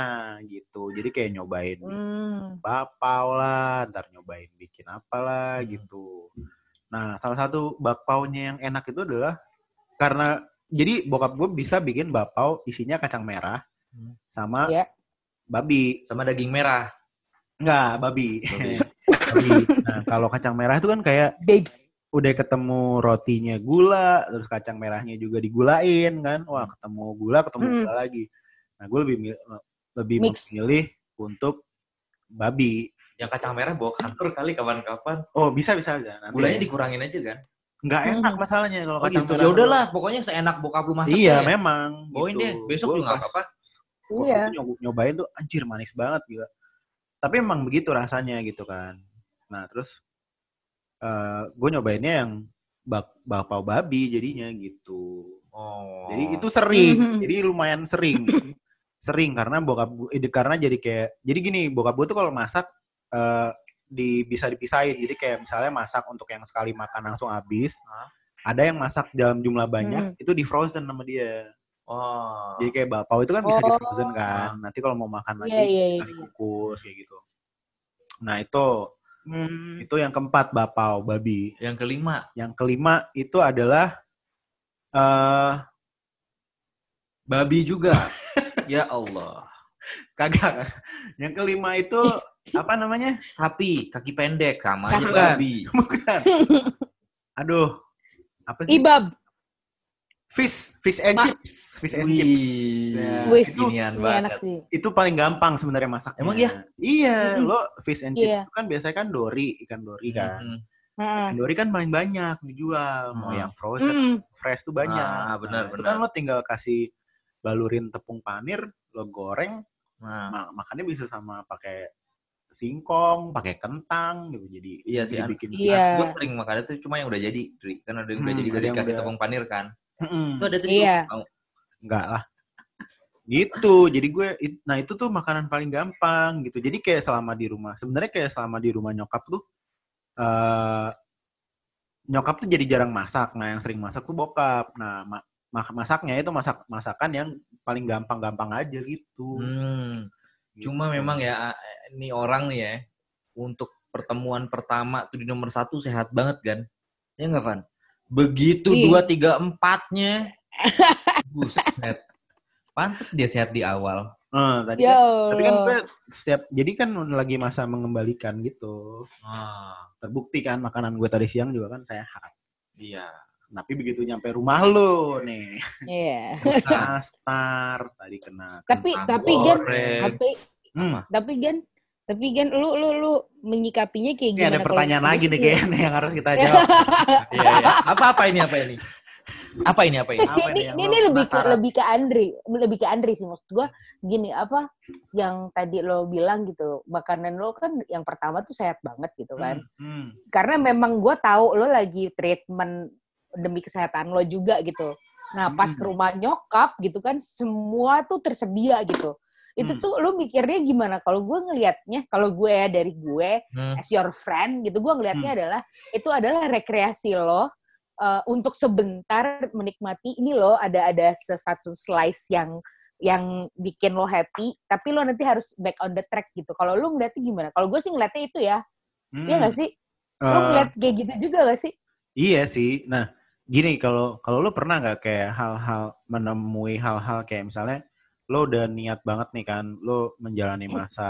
gitu. Jadi kayak nyobain Hmm. bakpao lah, ntar nyobain bikin apalah Hmm. gitu. Nah salah satu bakpaunya yang enak itu adalah karena jadi bokap gue bisa bikin bakpao isinya kacang merah Hmm. sama Ya. babi. Sama daging merah. Enggak, babi. Babi. babi. Nah, kalau kacang merah itu kan kayak Babes. Udah ketemu rotinya gula, terus kacang merahnya juga digulain kan. Wah, ketemu gula, ketemu Mm. gula lagi. Nah, gue lebih lebih Mix. memilih untuk babi. Yang kacang merah bawa kantor kali kapan-kapan. Oh, bisa bisa aja. Nanti Gulanya dikurangin aja kan. nggak enak Mhm. masalahnya kalau Oh kacang gitu. merah. Ya udahlah, pokoknya seenak bokap lu masak Iya, deh. memang. Bawain gitu. deh, besok Gua juga nggak apa-apa. Iya. nyobain tuh anjir manis banget gitu. Tapi emang begitu rasanya gitu kan. Nah, terus eh gue nyobainnya yang bak bakpao babi jadinya gitu. Oh. Jadi itu sering, Mhm. jadi lumayan sering. sering karena bokap gue, eh, karena jadi kayak, jadi gini, bokap gue tuh kalau masak eh di bisa dipisahin. Jadi kayak misalnya masak untuk yang sekali makan langsung habis. Hah? Ada yang masak dalam jumlah banyak, Hmm. itu di frozen sama dia. Oh. Jadi kayak bakpao itu kan bisa di Oh. frozen kan. Nanti kalau mau makan lagi Iya, iya, iya. kali kukus kayak gitu. Nah itu Hmm. itu yang keempat bakpao babi. Yang kelima, Yang kelima itu adalah eh babi juga. ya Allah. kagak. Yang kelima itu apa namanya? Sapi, kaki pendek, sama aja babi. Bukan. Aduh. Apa sih? Ibab. Fish, fish and Ma- chips, fish and chips. Ya, Wih, itu Ginian Ini banget. enak sih. itu paling gampang sebenarnya masaknya. Emang iya? Iya, Mm-mm. lo fish and chips Iya. itu kan biasanya kan dori, ikan dori kan. Hmm. Heeh. Ikan dori kan paling banyak dijual, mau Hmm. yang frozen, Mm. fresh tuh banyak. Ah, benar, Nah, itu benar. kan lo tinggal kasih balurin tepung panir, lo goreng, Nah, ma- makannya bisa sama pakai singkong, pakai kentang gitu. Jadi Iya sih, jadi bikin Iya. gue sering makan itu cuma yang udah jadi, Dri. Kan ada yang udah Hmm, jadi udah dikasih udah- tepung panir kan. Mm-mm. Itu ada tuh Iya. mau. enggak lah. Gitu. Jadi gue it- nah itu tuh makanan paling gampang gitu. Jadi kayak selama di rumah, sebenarnya kayak selama di rumah nyokap tuh eh nyokap tuh jadi jarang masak. Nah, yang sering masak tuh bokap. Nah, ma- ma- masaknya itu masak masakan yang paling gampang-gampang aja gitu. Hmm. Gitu. Cuma memang ya ini orang nih ya untuk pertemuan pertama tuh di nomor satu sehat banget kan? Ya nggak Van? Begitu Iya. dua tiga empatnya, buset. Pantes dia sehat di awal. Eh, tadi Ya kan, tapi kan gue setiap jadi kan lagi masa mengembalikan gitu. Ah, Terbukti kan makanan gue tadi siang juga kan sehat. iya. Tapi begitu nyampe rumah lo nih, Iya. nastar tadi kena. Tapi tapi Gen, tapi Hmm, tapi Gen, tapi Gen lu lu lu menyikapinya kayak ini gimana? ada kalau pertanyaan lagi nih kayaknya yang harus kita jawab. Iya, iya. Apa apa ini apa ini? Apa ini apa ini? Apa ini, ini, lo ini lebih ke lebih ke Andri, lebih ke Andri sih maksud gua gini apa yang tadi lo bilang gitu makanan lo kan yang pertama tuh sehat banget gitu kan Hmm, hmm. karena memang gua tahu lo lagi treatment demi kesehatan lo juga gitu nah pas Hmm. ke rumah nyokap gitu kan semua tuh tersedia gitu itu Hmm. tuh lo mikirnya gimana kalau gue ngelihatnya kalau gue ya dari gue Hmm. as your friend gitu gue ngelihatnya Hmm. adalah itu adalah rekreasi lo uh, untuk sebentar menikmati ini lo ada ada satu slice yang yang bikin lo happy tapi lo nanti harus back on the track gitu kalau lo ngeliatnya gimana kalau gue sih ngeliatnya itu ya Hmm. Iya gak sih lo Eh, ngeliat kayak gitu juga gak sih Iya sih. Nah, gini kalau kalau lu pernah nggak kayak hal-hal menemui hal-hal kayak misalnya lo udah niat banget nih kan, lo menjalani masa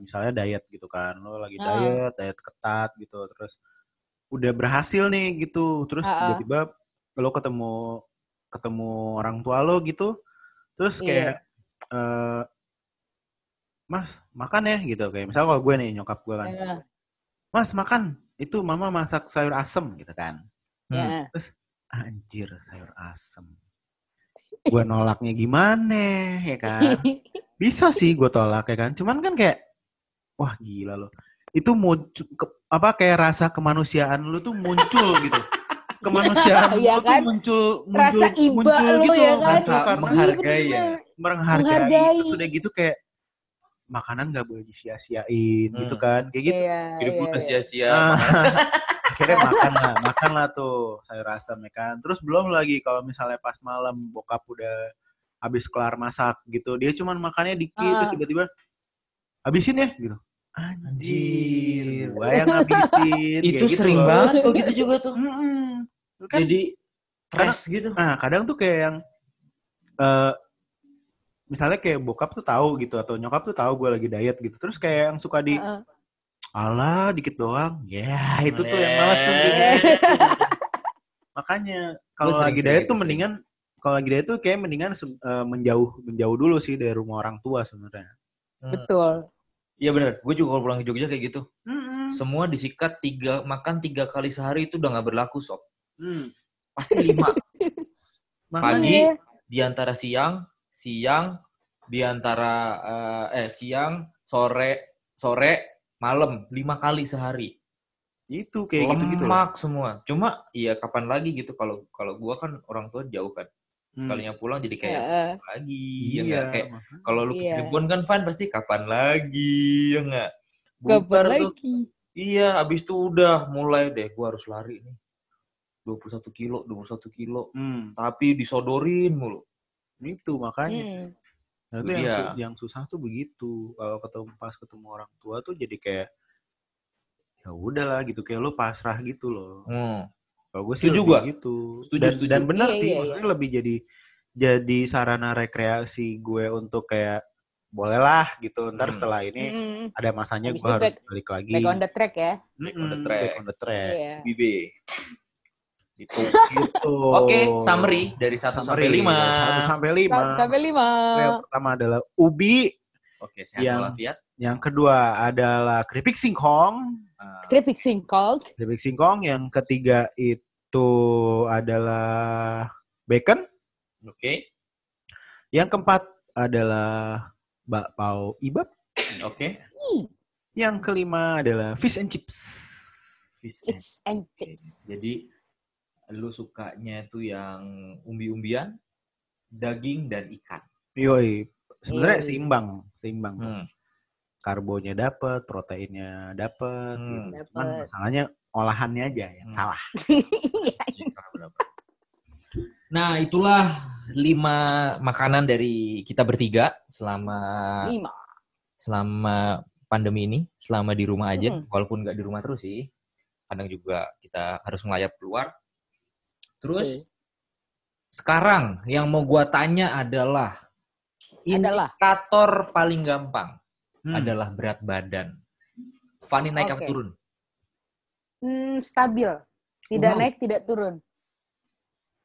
misalnya diet gitu kan, lo lagi diet, diet ketat gitu, terus udah berhasil nih gitu, terus Ah, ah. tiba-tiba lo ketemu ketemu orang tua lo gitu, terus Iya. kayak eh Mas makan ya gitu kayak misalnya kalau gue nih nyokap gue kan, Ya, Mas makan itu mama masak sayur asem gitu kan. Hmm. ya. anjir sayur asem gue nolaknya gimana ya kan bisa sih gue tolak ya kan cuman kan kayak wah gila loh itu muncul ke- apa kayak rasa kemanusiaan lu tuh muncul gitu kemanusiaan Iya lu tuh kan? muncul muncul Rasa iba muncul lu gitu ya kan? Rasa menghargai Iya, ya. bener. menghargai, Menghargai. terus udah gitu kayak makanan nggak boleh disia-siain Hmm. gitu kan kayak gitu Iya, Hidup iya, lu udah iya. sia-sia. Ah, akhirnya makan lah makan lah tuh sayur asam ya kan terus belum lagi kalau misalnya pas malam bokap udah habis kelar masak gitu dia cuman makannya dikit Ah. terus tiba-tiba habisin ya gitu Anjir. gua yang habisin Itu gitu sering loh. banget kok gitu juga tuh. Mm-mm. Kan, Jadi stress gitu. nah kadang tuh kayak yang eh misalnya kayak bokap tuh tahu gitu atau nyokap tuh tahu gue lagi diet gitu terus kayak yang suka di Heeh. Alah, dikit doang. Ya, itu tuh yang malas tuh. gitu. Makanya kalau lagi diet tuh gitu, mendingan kalau lagi diet tuh kayak mendingan eh, menjauh menjauh dulu sih dari rumah orang tua sebenarnya. Hmm. Betul. Iya bener. Gue juga kalau pulang ke Jogja kayak gitu. Hmm. Semua disikat tiga makan tiga kali sehari itu udah nggak berlaku sob. Hmm. Pasti lima. Pagi, Iya. di antara siang, siang, di antara eh, eh siang, sore, sore, malam, lima kali sehari. itu kayak gitu-gitu loh. Lemak semua. Cuma iya kapan lagi gitu kalau kalau gua kan orang tua jauh kan. Hmm. Kalinya pulang jadi kayak kapan lagi ya Iya, nggak? kayak kalau lu ke Iya. Cirebon kan Van pasti kapan lagi ya enggak? Kapan lagi? Iya, abis itu udah mulai deh gua harus lari nih. 21 kilo, 21 kilo. Hmm, Tapi disodorin mulu. itu makanya. Hmm. Nah, Itu itu yang, su- yang susah tuh begitu. Kalau ketemu pas ketemu orang tua tuh jadi kayak ya udahlah gitu kayak lu pasrah gitu loh. Hmm. Kalau gue sih gua. gitu. Setuju, dan, setuju. dan benar Iya, sih, iya, iya. maksudnya lebih jadi jadi sarana rekreasi gue untuk kayak bolehlah gitu. Ntar Hmm. setelah ini Hmm. ada masanya Habis gue harus back- balik lagi. Back on the track ya. Back on the track. back on the track. Iya. BB. Gitu. Gitu. Oke, summary dari 1 sampai 5. Satu sampai lima. Sa- Sampai lima. Yang pertama adalah ubi, Oke, sehat Yang- walafiat. yang kedua adalah keripik singkong, Ah, Keripik singkong. keripik singkong, yang ketiga itu adalah bacon, Oke. yang keempat adalah bakpao ibab, Oke. yang kelima adalah fish and chips. Fish and and chips. chips. Jadi lu sukanya tuh yang umbi-umbian, daging dan ikan. Yoi, sebenarnya Yoi. seimbang, seimbang. Hmm. Karbonya dapet, proteinnya dapet. Hmm. gitu. Cuman masalahnya olahannya aja yang Hmm. salah. Iya. Nah, itulah lima makanan dari kita bertiga selama Lima. selama pandemi ini, selama di rumah aja, Hmm. walaupun nggak di rumah terus sih. Kadang juga kita harus ngelayap keluar. Terus Oke. sekarang yang mau gua tanya adalah Adalah. indikator paling gampang Hmm. adalah berat badan. Fanny naik apa Oke. turun? Hmm, stabil. Tidak Wow. naik, tidak turun.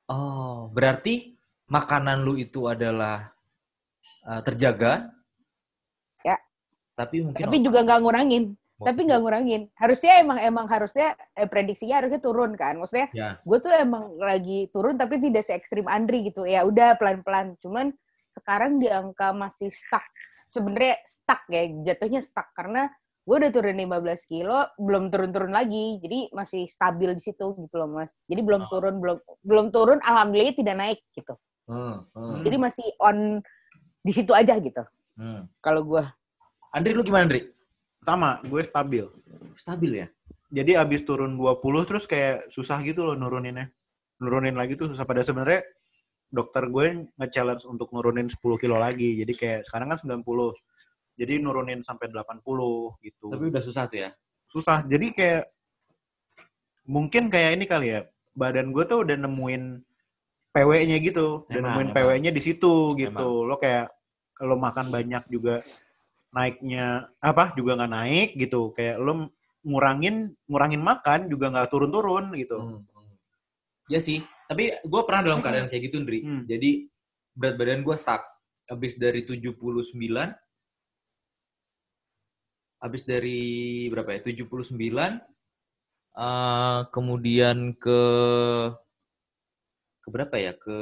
Oh, berarti makanan lu itu adalah uh, terjaga. Ya. Tapi mungkin Tapi juga nggak ngurangin. Tapi nggak ngurangin. Harusnya emang emang harusnya eh, prediksinya harusnya turun kan. Maksudnya Ya. gue tuh emang lagi turun tapi tidak se ekstrim Andri gitu. Ya udah pelan-pelan. Cuman sekarang di angka masih stuck. Sebenarnya stuck ya. Jatuhnya stuck karena gue udah turun 15 kilo, belum turun-turun lagi. Jadi masih stabil di situ gitu loh mas. Jadi belum Oh. turun, belum belum turun. Alhamdulillah tidak naik gitu. Hmm, hmm, Jadi masih on di situ aja gitu. hmm. Kalau gue. Andri lu gimana, Andri? Pertama, gue stabil. Stabil ya? Jadi abis turun 20 terus kayak susah gitu loh nuruninnya. Nurunin lagi tuh susah. Pada sebenarnya dokter gue nge-challenge untuk nurunin 10 kilo lagi. Jadi kayak sekarang kan 90. Jadi nurunin sampai 80 gitu. Tapi udah susah tuh ya. susah. Jadi kayak mungkin kayak ini kali ya. Badan gue tuh udah nemuin PW-nya gitu. Udah Emang, nemuin emang. PW-nya di situ gitu. Lo kayak kalau makan banyak juga naiknya apa juga nggak naik gitu. Kayak lo ngurangin ngurangin makan juga nggak turun-turun gitu. Hmm, hmm. Ya sih, tapi gue pernah dalam keadaan kayak gitu, Ndri. Hmm. Jadi berat badan gue stuck. Habis dari 79, habis dari berapa ya? 79, eh, kemudian ke ke berapa ya? Ke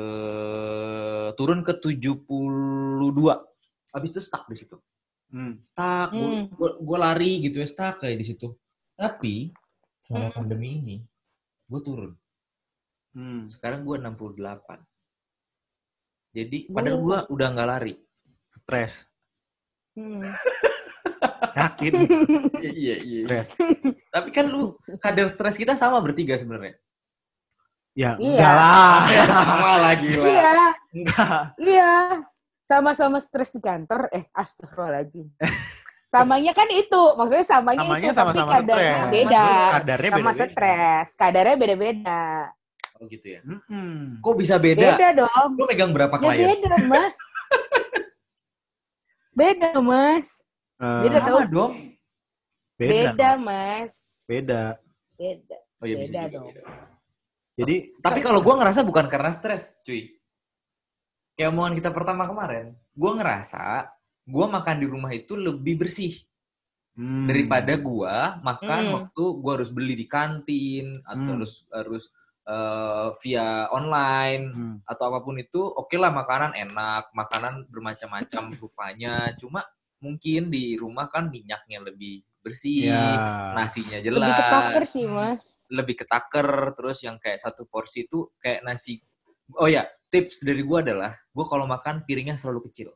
turun ke 72. Habis itu stuck di situ. Hmm. Stuck, Hmm. gue lari gitu ya, stuck kayak di situ. Tapi selama Hmm. pandemi ini, gue turun. Hmm. Sekarang gue 68. Jadi Gua- padahal gue udah nggak lari. Stres. Hmm. Yakin. Iya iya. Stres. Tapi kan lu kadar stres kita sama bertiga sebenarnya. Ya, Iya. enggak lah. sama lagi lah. Iya, Enggak. iya. Sama-sama stres di kantor. Eh, astagfirullahaladzim. Samanya kan itu, maksudnya samanya, Samanya itu, sama-sama tapi kadarnya stres. beda. Kadarnya Sama stres, kadarnya beda-beda. Oh gitu ya. Mm-mm. Kok bisa beda? Beda dong. Lu megang berapa Ya klien? beda, Mas. beda, Mas. Eh, Beda Sama tau. dong. beda. Beda, Mas. Beda. Beda. Oh iya bisa Beda juga dong. beda. Jadi Tapi kalau gua ngerasa bukan karena stres, cuy. Kayak omongan kita pertama kemarin, gua ngerasa gua makan di rumah itu lebih bersih hmm, daripada gua makan Hmm. waktu gua harus beli di kantin atau Hmm. harus harus eh, via online hmm, atau apa pun itu oke lah makanan enak makanan bermacam-macam rupanya cuma mungkin di rumah kan minyaknya lebih bersih ya. nasinya jelas Lebih ketaker sih, Mas. lebih ketaker terus yang kayak satu porsi itu kayak nasi oh ya tips dari gua adalah gua kalau makan piringnya selalu kecil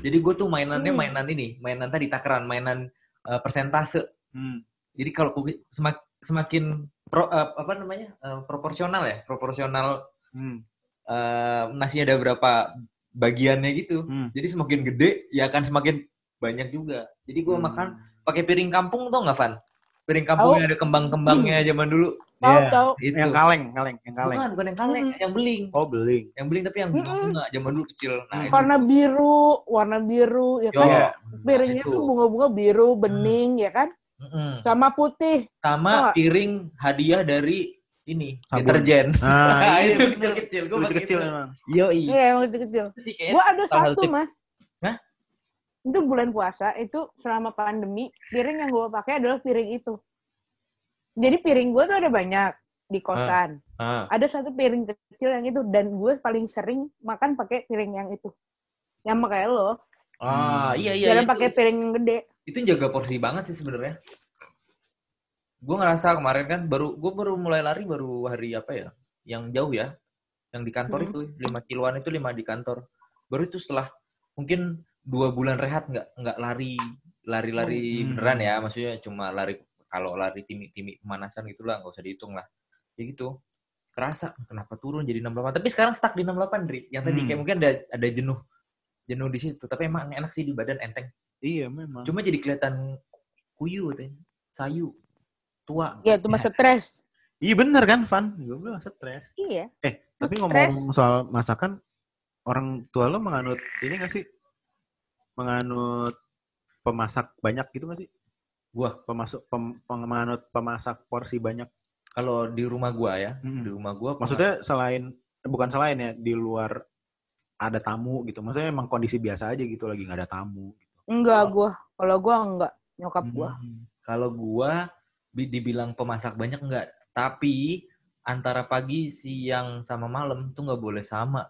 jadi gue tuh mainannya Hmm. mainan ini mainan tadi takaran mainan eh, persentase Hmm, jadi kalau semak- semakin pro, eh, apa namanya eh, proporsional ya proporsional hmm, eh, nasinya ada berapa bagiannya gitu hmm. jadi semakin gede ya akan semakin banyak juga jadi gua Hmm. makan pakai piring kampung tuh nggak Van piring kampung Tahu. yang ada kembang-kembangnya zaman dulu Tahu, Iya. tahu. itu Yang kaleng, kaleng, yang kaleng. bukan bukan yang kaleng Mm-mm. yang beling Oh, beling. yang beling tapi yang Mm-mm. bunga zaman dulu kecil nah itu Warna biru, warna biru, ya Yo, kan? Iya. Piringnya itu. tuh bunga-bunga biru, bening, ya kan? Mm-mm. Sama putih. sama Tau nggak? piring hadiah dari ini Sabun. deterjen Nah, itu iya, kecil-kecil gue pakai kecil itu. memang. yo Iya, sih kayaknya Gua ada satu. Mas. Hah? Itu bulan puasa, itu selama pandemi, piring yang gue pakai adalah piring itu. Jadi piring gue tuh ada banyak di kosan. Ah. Ada satu piring kecil yang itu, dan gue paling sering makan pakai piring yang itu. Yang kayak lo, ah iya iya jangan pakai piring yang gede. itu jaga porsi banget sih sebenarnya. Gue ngerasa kemarin kan baru gue baru mulai lari baru hari apa ya? Yang jauh ya, yang di kantor Hmm. itu 5 kiloan itu 5 di kantor. Baru itu setelah mungkin dua bulan rehat nggak nggak lari lari-lari Hmm. beneran ya, maksudnya cuma lari kalau lari timi-timi pemanasan gitulah nggak usah dihitung lah. Ya gitu. Kerasa kenapa turun jadi 68. Tapi sekarang stuck di 68, Dri. Yang tadi Hmm. kayak mungkin ada ada jenuh jenuh di situ, tapi emang enak sih di badan enteng. Iya, memang. Cuma jadi kelihatan kuyu katanya. Sayu. Tua. Ya, itu mah stres. Iya bener kan, Van? Gue bilang stres. Iya. Eh, tapi ngomong soal masakan, orang tua lo menganut ini gak sih? Menganut pemasak banyak gitu gak sih? Gua. Pemasuk, pem, pem- menganut pemasak porsi banyak. Kalau di rumah gua ya, Mm-mm. di rumah gua Maksudnya selain, eh, bukan selain ya, di luar ada tamu gitu. Maksudnya emang kondisi biasa aja gitu, lagi gak ada tamu. Gitu. Enggak, gua. Kalau gua enggak. Nyokap gua. Hmm. kalau gua bi- dibilang pemasak banyak enggak, tapi antara pagi, siang sama malam tuh nggak boleh sama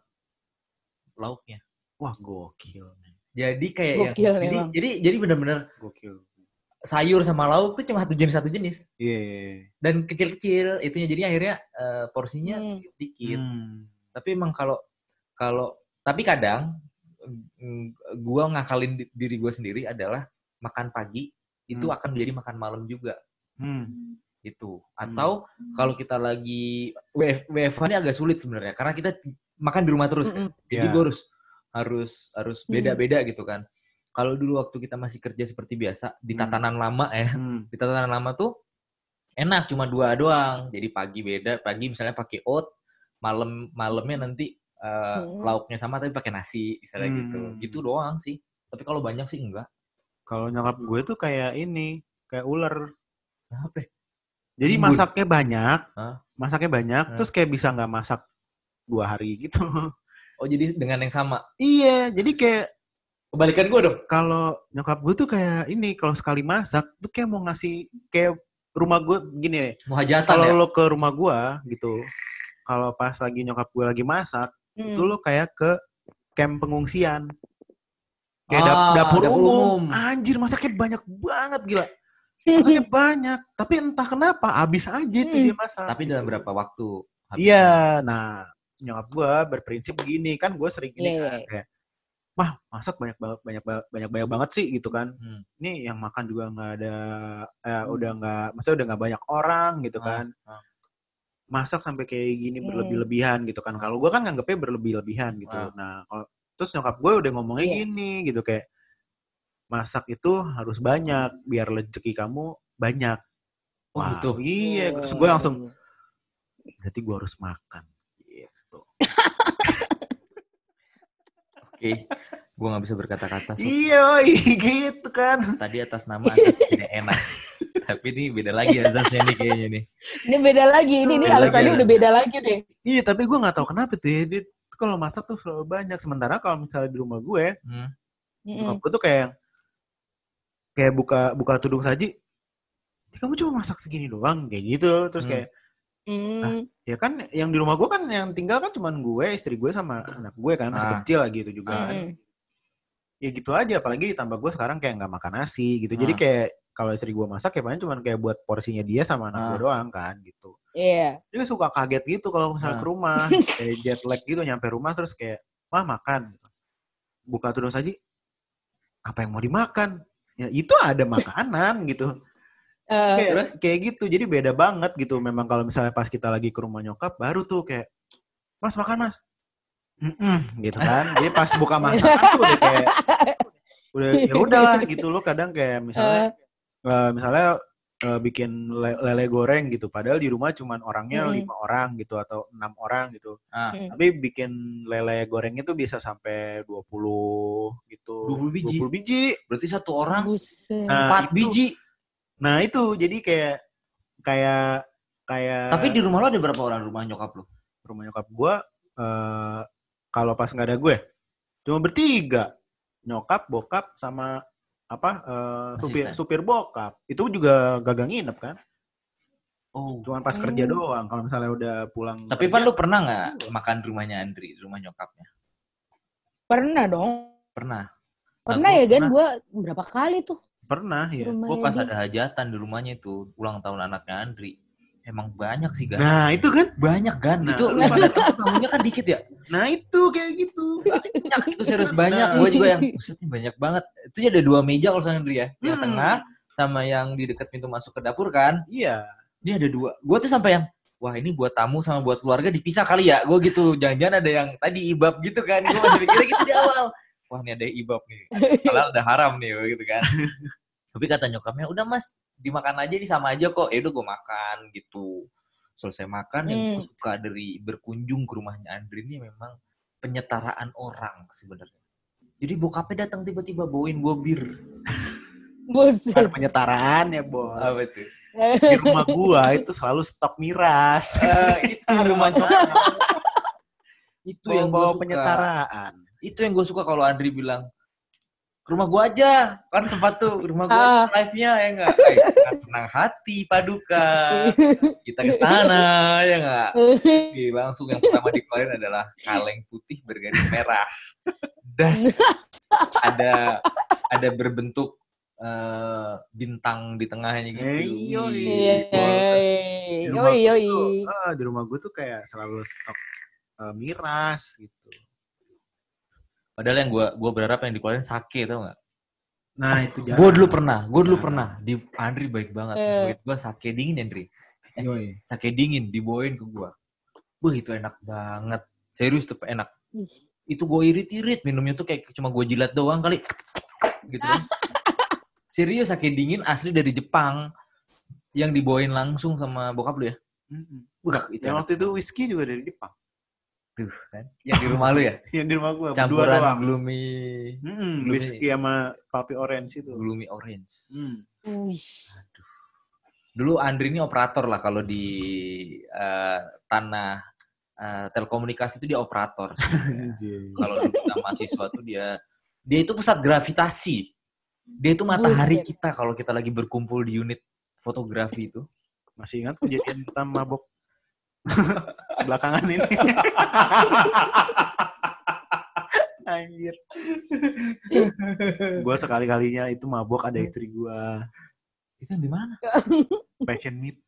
lauknya. Wah, gokil. Jadi kayak yang Gokil jadi, memang. jadi jadi bener-bener Gokil. Sayur sama lauk tuh cuma satu jenis satu jenis Iya. iya, iya. dan kecil-kecil itunya jadi akhirnya eh, porsinya Hmm. sedikit. Hmm. tapi emang kalau kalau tapi kadang mm, gua ngakalin di- diri gue sendiri adalah makan pagi itu Hmm. akan menjadi makan malam juga Hmm. itu atau kalau kita lagi WF, WFH ini agak sulit sebenarnya karena kita makan di rumah terus kan. Mm-mm. jadi Ya. gue harus harus harus Hmm. beda-beda gitu kan kalau dulu waktu kita masih kerja seperti biasa di Hmm. tatanan lama ya Hmm. di tatanan lama tuh enak cuma dua doang jadi pagi beda pagi misalnya pakai oat malam malamnya nanti eh, Hmm. lauknya sama tapi pakai nasi misalnya Hmm. gitu gitu doang sih tapi kalau banyak sih enggak Kalau nyokap gue tuh kayak ini, kayak ular. apa ya? Jadi masaknya banyak, Hah? masaknya banyak, Hah? terus kayak bisa nggak masak dua hari gitu. oh jadi dengan yang sama iya, jadi kayak kebalikan gue dong kalau nyokap gue tuh kayak ini, kalau sekali masak tuh kayak mau ngasih kayak rumah gue gini nih. muhajatan Kalau ya lo ke rumah gue gitu, kalau pas lagi nyokap gue lagi masak, Hmm. itu lo kayak ke camp pengungsian. Kayak dap- Ah, dapur, dapur umum. umum. Anjir, masaknya banyak banget gila. Masaknya banyak, tapi entah kenapa habis aja itu Hmm. dia masak. tapi dalam gitu. berapa waktu habis Iya, nah nyokap gue berprinsip begini kan gue sering ini Iya, kan iya. kayak mah masak banyak banget banyak ba- banyak banyak banget sih gitu kan. Hmm. Ini yang makan juga nggak ada eh, Hmm. udah nggak maksudnya udah nggak banyak orang gitu Ah, kan. ah. Masak sampai kayak gini Hmm. berlebih-lebihan gitu kan. Kalau gue kan nganggepnya berlebih-lebihan gitu. Ah. Nah, kalau terus nyokap gue udah ngomongnya Iya. gini gitu kayak masak itu harus banyak biar rezeki kamu banyak. Oh, Wah, gitu. Iya, terus gue langsung berarti gue harus makan gitu. Oke, gue nggak bisa berkata-kata. Sob. Iya, gitu kan. Tadi atas nama tidak enak. Tapi ini beda lagi azasnya nih kayaknya nih. Ini beda lagi. Ini, ini alasannya udah beda lagi deh. Iya, tapi gue nggak tahu kenapa tuh ya. Dia kalau masak tuh selalu banyak. Sementara kalau misalnya di rumah gue, Hmm. Gue tuh kayak kayak buka buka tudung saji. "Ih, Kamu cuma masak segini doang kayak gitu. Terus Hmm. Kayak Mm. ya kan yang di rumah gue kan yang tinggal kan cuman gue, istri gue sama anak gue kan masih Ah. kecil lagi itu juga. kan. Mm-mm. Ya gitu aja. Apalagi ditambah gue sekarang kayak nggak makan nasi gitu. Jadi Ah. kayak kalau istri gue masak ya paling cuman kayak buat porsinya dia sama anak Ah. gue doang kan gitu. Iya. dia suka kaget gitu kalau misalnya Ah. ke rumah kayak jet lag gitu nyampe rumah terus kayak mah makan gitu. buka tudung saji apa yang mau dimakan ya itu ada makanan gitu Eh, kayak, kayak gitu jadi beda banget gitu memang kalau misalnya pas kita lagi ke rumah nyokap baru tuh kayak mas makan mas Mm-mm, gitu kan jadi pas buka masakan tuh udah kayak udah ya udahlah gitu loh kadang kayak misalnya eh, misalnya eh, bikin le- lele goreng gitu padahal di rumah cuman orangnya Mm. lima orang gitu atau enam orang gitu Ah, Mm. tapi bikin lele goreng itu bisa sampai 20 gitu 20 biji? 20 biji berarti satu orang Buset. Nah, empat itu. biji. Nah itu jadi kayak kayak kayak Tapi di rumah lo ada berapa orang rumah nyokap lo? rumah nyokap gua eh kalau pas nggak ada gue cuma bertiga nyokap bokap sama apa eh, supir supir bokap itu juga gagang nginep kan Oh. cuma pas Hmm. kerja doang kalau misalnya udah pulang Tapi Van lu pernah nggak makan di rumahnya Andri, di rumah nyokapnya? Pernah dong. Pernah. Nah, Pernah gua ya, pernah. Gue berapa kali tuh pernah ya rumahnya Gue pas dia. ada hajatan di rumahnya itu, ulang tahun anaknya Andri. Emang banyak sih, Gan. nah itu kan Banyak, Gan. Nah, itu lu pada tahu tamunya kan dikit ya? nah itu kayak gitu Banyak, itu serius banyak. Nah. Gue juga yang, maksudnya banyak banget. Itu ada dua meja kalau sama Andri ya. Yang Hmm. tengah, sama yang di dekat pintu masuk ke dapur kan. iya Ini ada dua. Gue tuh sampai yang, wah ini buat tamu sama buat keluarga dipisah kali ya. Gue gitu, jangan-jangan ada yang tadi ibab gitu kan. Gue masih mikirnya gitu di awal. Wah ini ada ibab nih. Halal ada haram nih gitu kan. Tapi kata nyokapnya, udah mas, dimakan aja ini sama aja kok. Ya udah gue makan gitu. Selesai makan, yang gue Hmm. suka dari berkunjung ke rumahnya Andri ini memang penyetaraan orang sebenarnya. Jadi bokapnya datang tiba-tiba bawain gue bir. Buset. ada penyetaraan ya bos Apa itu? di rumah gua itu selalu stok miras Eh, itu rumah itu yang bawa penyetaraan itu yang gue suka kalau Andri bilang ke rumah gue aja. Kan sempat tuh rumah gue Ah. live nya ya enggak eh, kan senang hati paduka. Kita ke sana ya enggak langsung yang pertama dikeluarin adalah kaleng putih bergaris merah. Das. Ada ada berbentuk eh, bintang di tengahnya gitu. Eh, iya, Iya. Terus Di rumah Yoi, yoi. tuh, ah, di rumah gue tuh kayak selalu stok eh, miras gitu padahal yang gue gua berharap yang dikeluarin sake tau nggak nah itu gue dulu pernah gue dulu pernah di Andri baik banget Eh. Gue sake dingin Andri Yoi. sake dingin dibawain ke gua. Wah itu enak banget. Serius tuh enak. Ih. Itu gue irit-irit minumnya tuh kayak cuma gue jilat doang kali. Gitu kan. Serius sake dingin asli dari Jepang yang dibawain langsung sama bokap lu ya. Mm-mm. Wah itu yang enak waktu itu whisky juga dari Jepang tuh kan. Yang di rumah lu ya. yang di rumah berdua Campuran doang gloomy Gloomy. whisky sama papi orange itu gloomy orange. Hmm. Wih. Dulu Andri ini operator lah kalau di eh, tanah eh, telekomunikasi itu dia operator. kalau dulu kita mahasiswa tuh dia dia itu pusat gravitasi dia itu matahari Buset. kita kalau kita lagi berkumpul di unit fotografi itu masih ingat kejadian kita mabok belakangan ini anjir gua sekali kalinya itu mabok ada istri gua itu di mana passion meet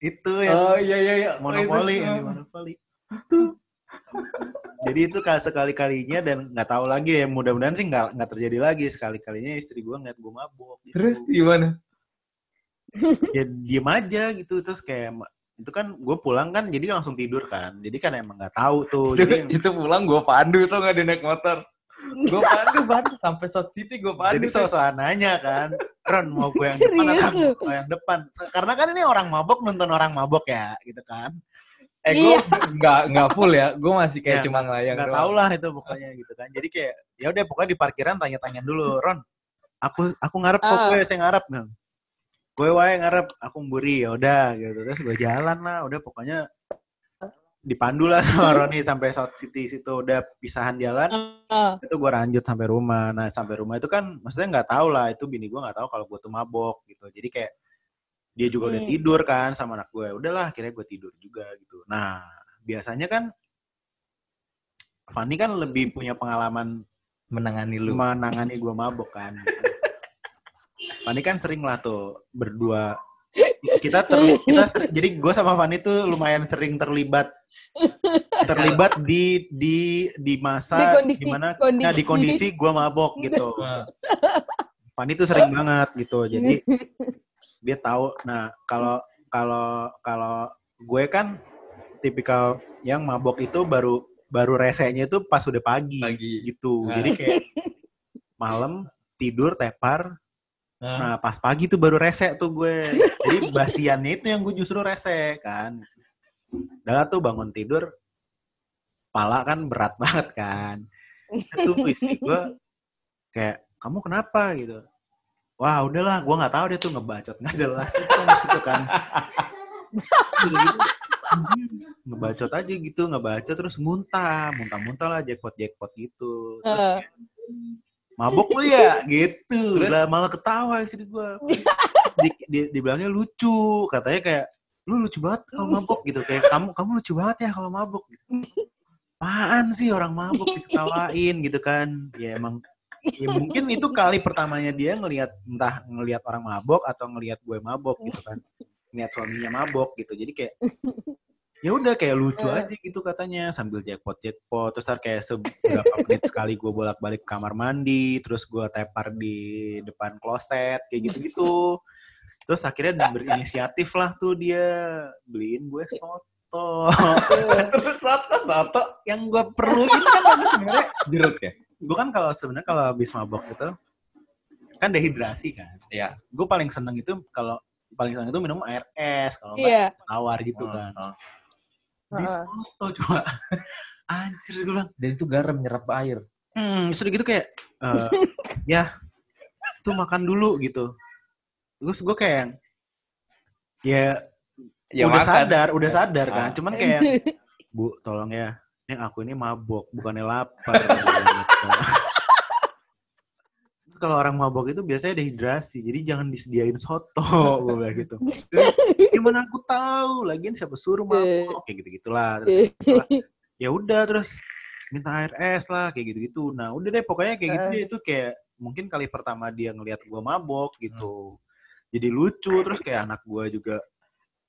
Itu yang Oh iya iya iya. monopoli, Oh, itu. yang di monopoli. Itu. Jadi itu kali sekali kalinya dan nggak tahu lagi ya mudah-mudahan sih nggak nggak terjadi lagi sekali kalinya istri gue ngeliat gue mabok. Gitu. Terus gimana? ya diem aja gitu terus kayak itu kan gue pulang kan jadi langsung tidur kan jadi kan emang nggak tahu tuh jadi itu pulang gue pandu tuh nggak di naik motor. Gue pandu pandu sampai South City gue pandu. jadi soal nanya kan Ron mau gue yang depan atau mau yang depan karena kan ini orang mabok nonton orang mabok ya gitu kan Eh gue Iya. nggak nggak full ya. Gue masih kayak Ya, cuma ngelayang nggak tahu lah itu pokoknya gitu kan jadi kayak ya udah pokoknya di parkiran tanya-tanya dulu Ron aku aku ngarep kok Ah. gue saya ngarep Bang. Gue wae ngarep aku mburi ya udah gitu. Terus gue jalan lah udah pokoknya dipandu lah sama Roni sampai South City situ udah pisahan jalan Ah, itu gue lanjut sampai rumah. Nah sampai rumah itu kan maksudnya nggak tahu lah itu bini gue nggak tahu kalau gue tuh mabok gitu. Jadi kayak dia juga udah Hmm. tidur kan sama anak gue udahlah akhirnya gue tidur juga gitu. Nah biasanya kan Fanny kan lebih punya pengalaman menangani lu. menangani gue mabok kan Fanny kan sering lah tuh berdua kita ter, kita ser- jadi gue sama Fanny tuh lumayan sering terlibat terlibat di di di masa Di kondisi- di mana kondisi. nah, di kondisi gue mabok gitu Nah, Fanny tuh sering banget gitu jadi dia tahu nah kalau kalau kalau gue kan tipikal yang mabok itu baru baru resenya itu pas udah pagi, Pagi. gitu Nah. jadi kayak malam tidur tepar Nah, Nah, pas pagi tuh baru rese tuh gue. Jadi basiannya itu yang gue justru rese kan. Udah tuh bangun tidur, pala kan berat banget kan. Itu istri gue kayak, kamu kenapa gitu. Wah udahlah, gue nggak tahu dia tuh ngebacot nggak jelas itu kan situ kan. Ngebacot aja gitu, ngebacot terus muntah, muntah-muntah lah jackpot-jackpot gitu. Terus Ah. Mabok lu ya? Gitu. Lah malah ketawa istri gue di, di, dibilangnya lucu. Katanya kayak lu lucu banget kalau mabok gitu. Kayak kamu kamu lucu banget ya kalau mabok. Gitu. apaan sih orang mabok diketawain gitu kan? Ya emang ya mungkin itu kali pertamanya dia ngelihat entah ngelihat orang mabok atau ngelihat gue mabok gitu kan. Ngelihat suaminya mabok gitu. Jadi kayak ya udah kayak lucu Eh. aja gitu katanya sambil jackpot jackpot terus ntar kayak seberapa menit sekali gue bolak balik kamar mandi terus gue tepar di depan kloset kayak gitu gitu terus akhirnya dia berinisiatif lah tuh dia beliin gue soto terus soto soto yang gue perluin kan sebenarnya jeruk ya. gue kan kalau sebenarnya kalau habis mabok itu kan dehidrasi kan Iya. gue paling seneng itu kalau paling seneng itu minum air es kalau enggak Iya. tawar gitu kan Oh, oh. Soto coba anjir gue bilang Dan itu garam nyerap air. hmm sudah gitu kayak eh, ya tuh makan dulu gitu terus gue kayak yang, ya, Ya udah makan. sadar udah sadar kan Ah. cuman kayak bu tolong ya ini aku ini mabok bukannya lapar Gitu. Kalau orang mabok itu biasanya dehidrasi. Jadi jangan disediain soto gue bilang gitu. Gimana aku tahu lagian siapa suruh mabok? Kayak gitu gitulah terus ya udah terus minta air es lah kayak gitu gitu nah udah deh pokoknya kayak gitu deh. Itu kayak mungkin kali pertama dia ngelihat gua mabok gitu. Jadi lucu. Terus kayak anak gua juga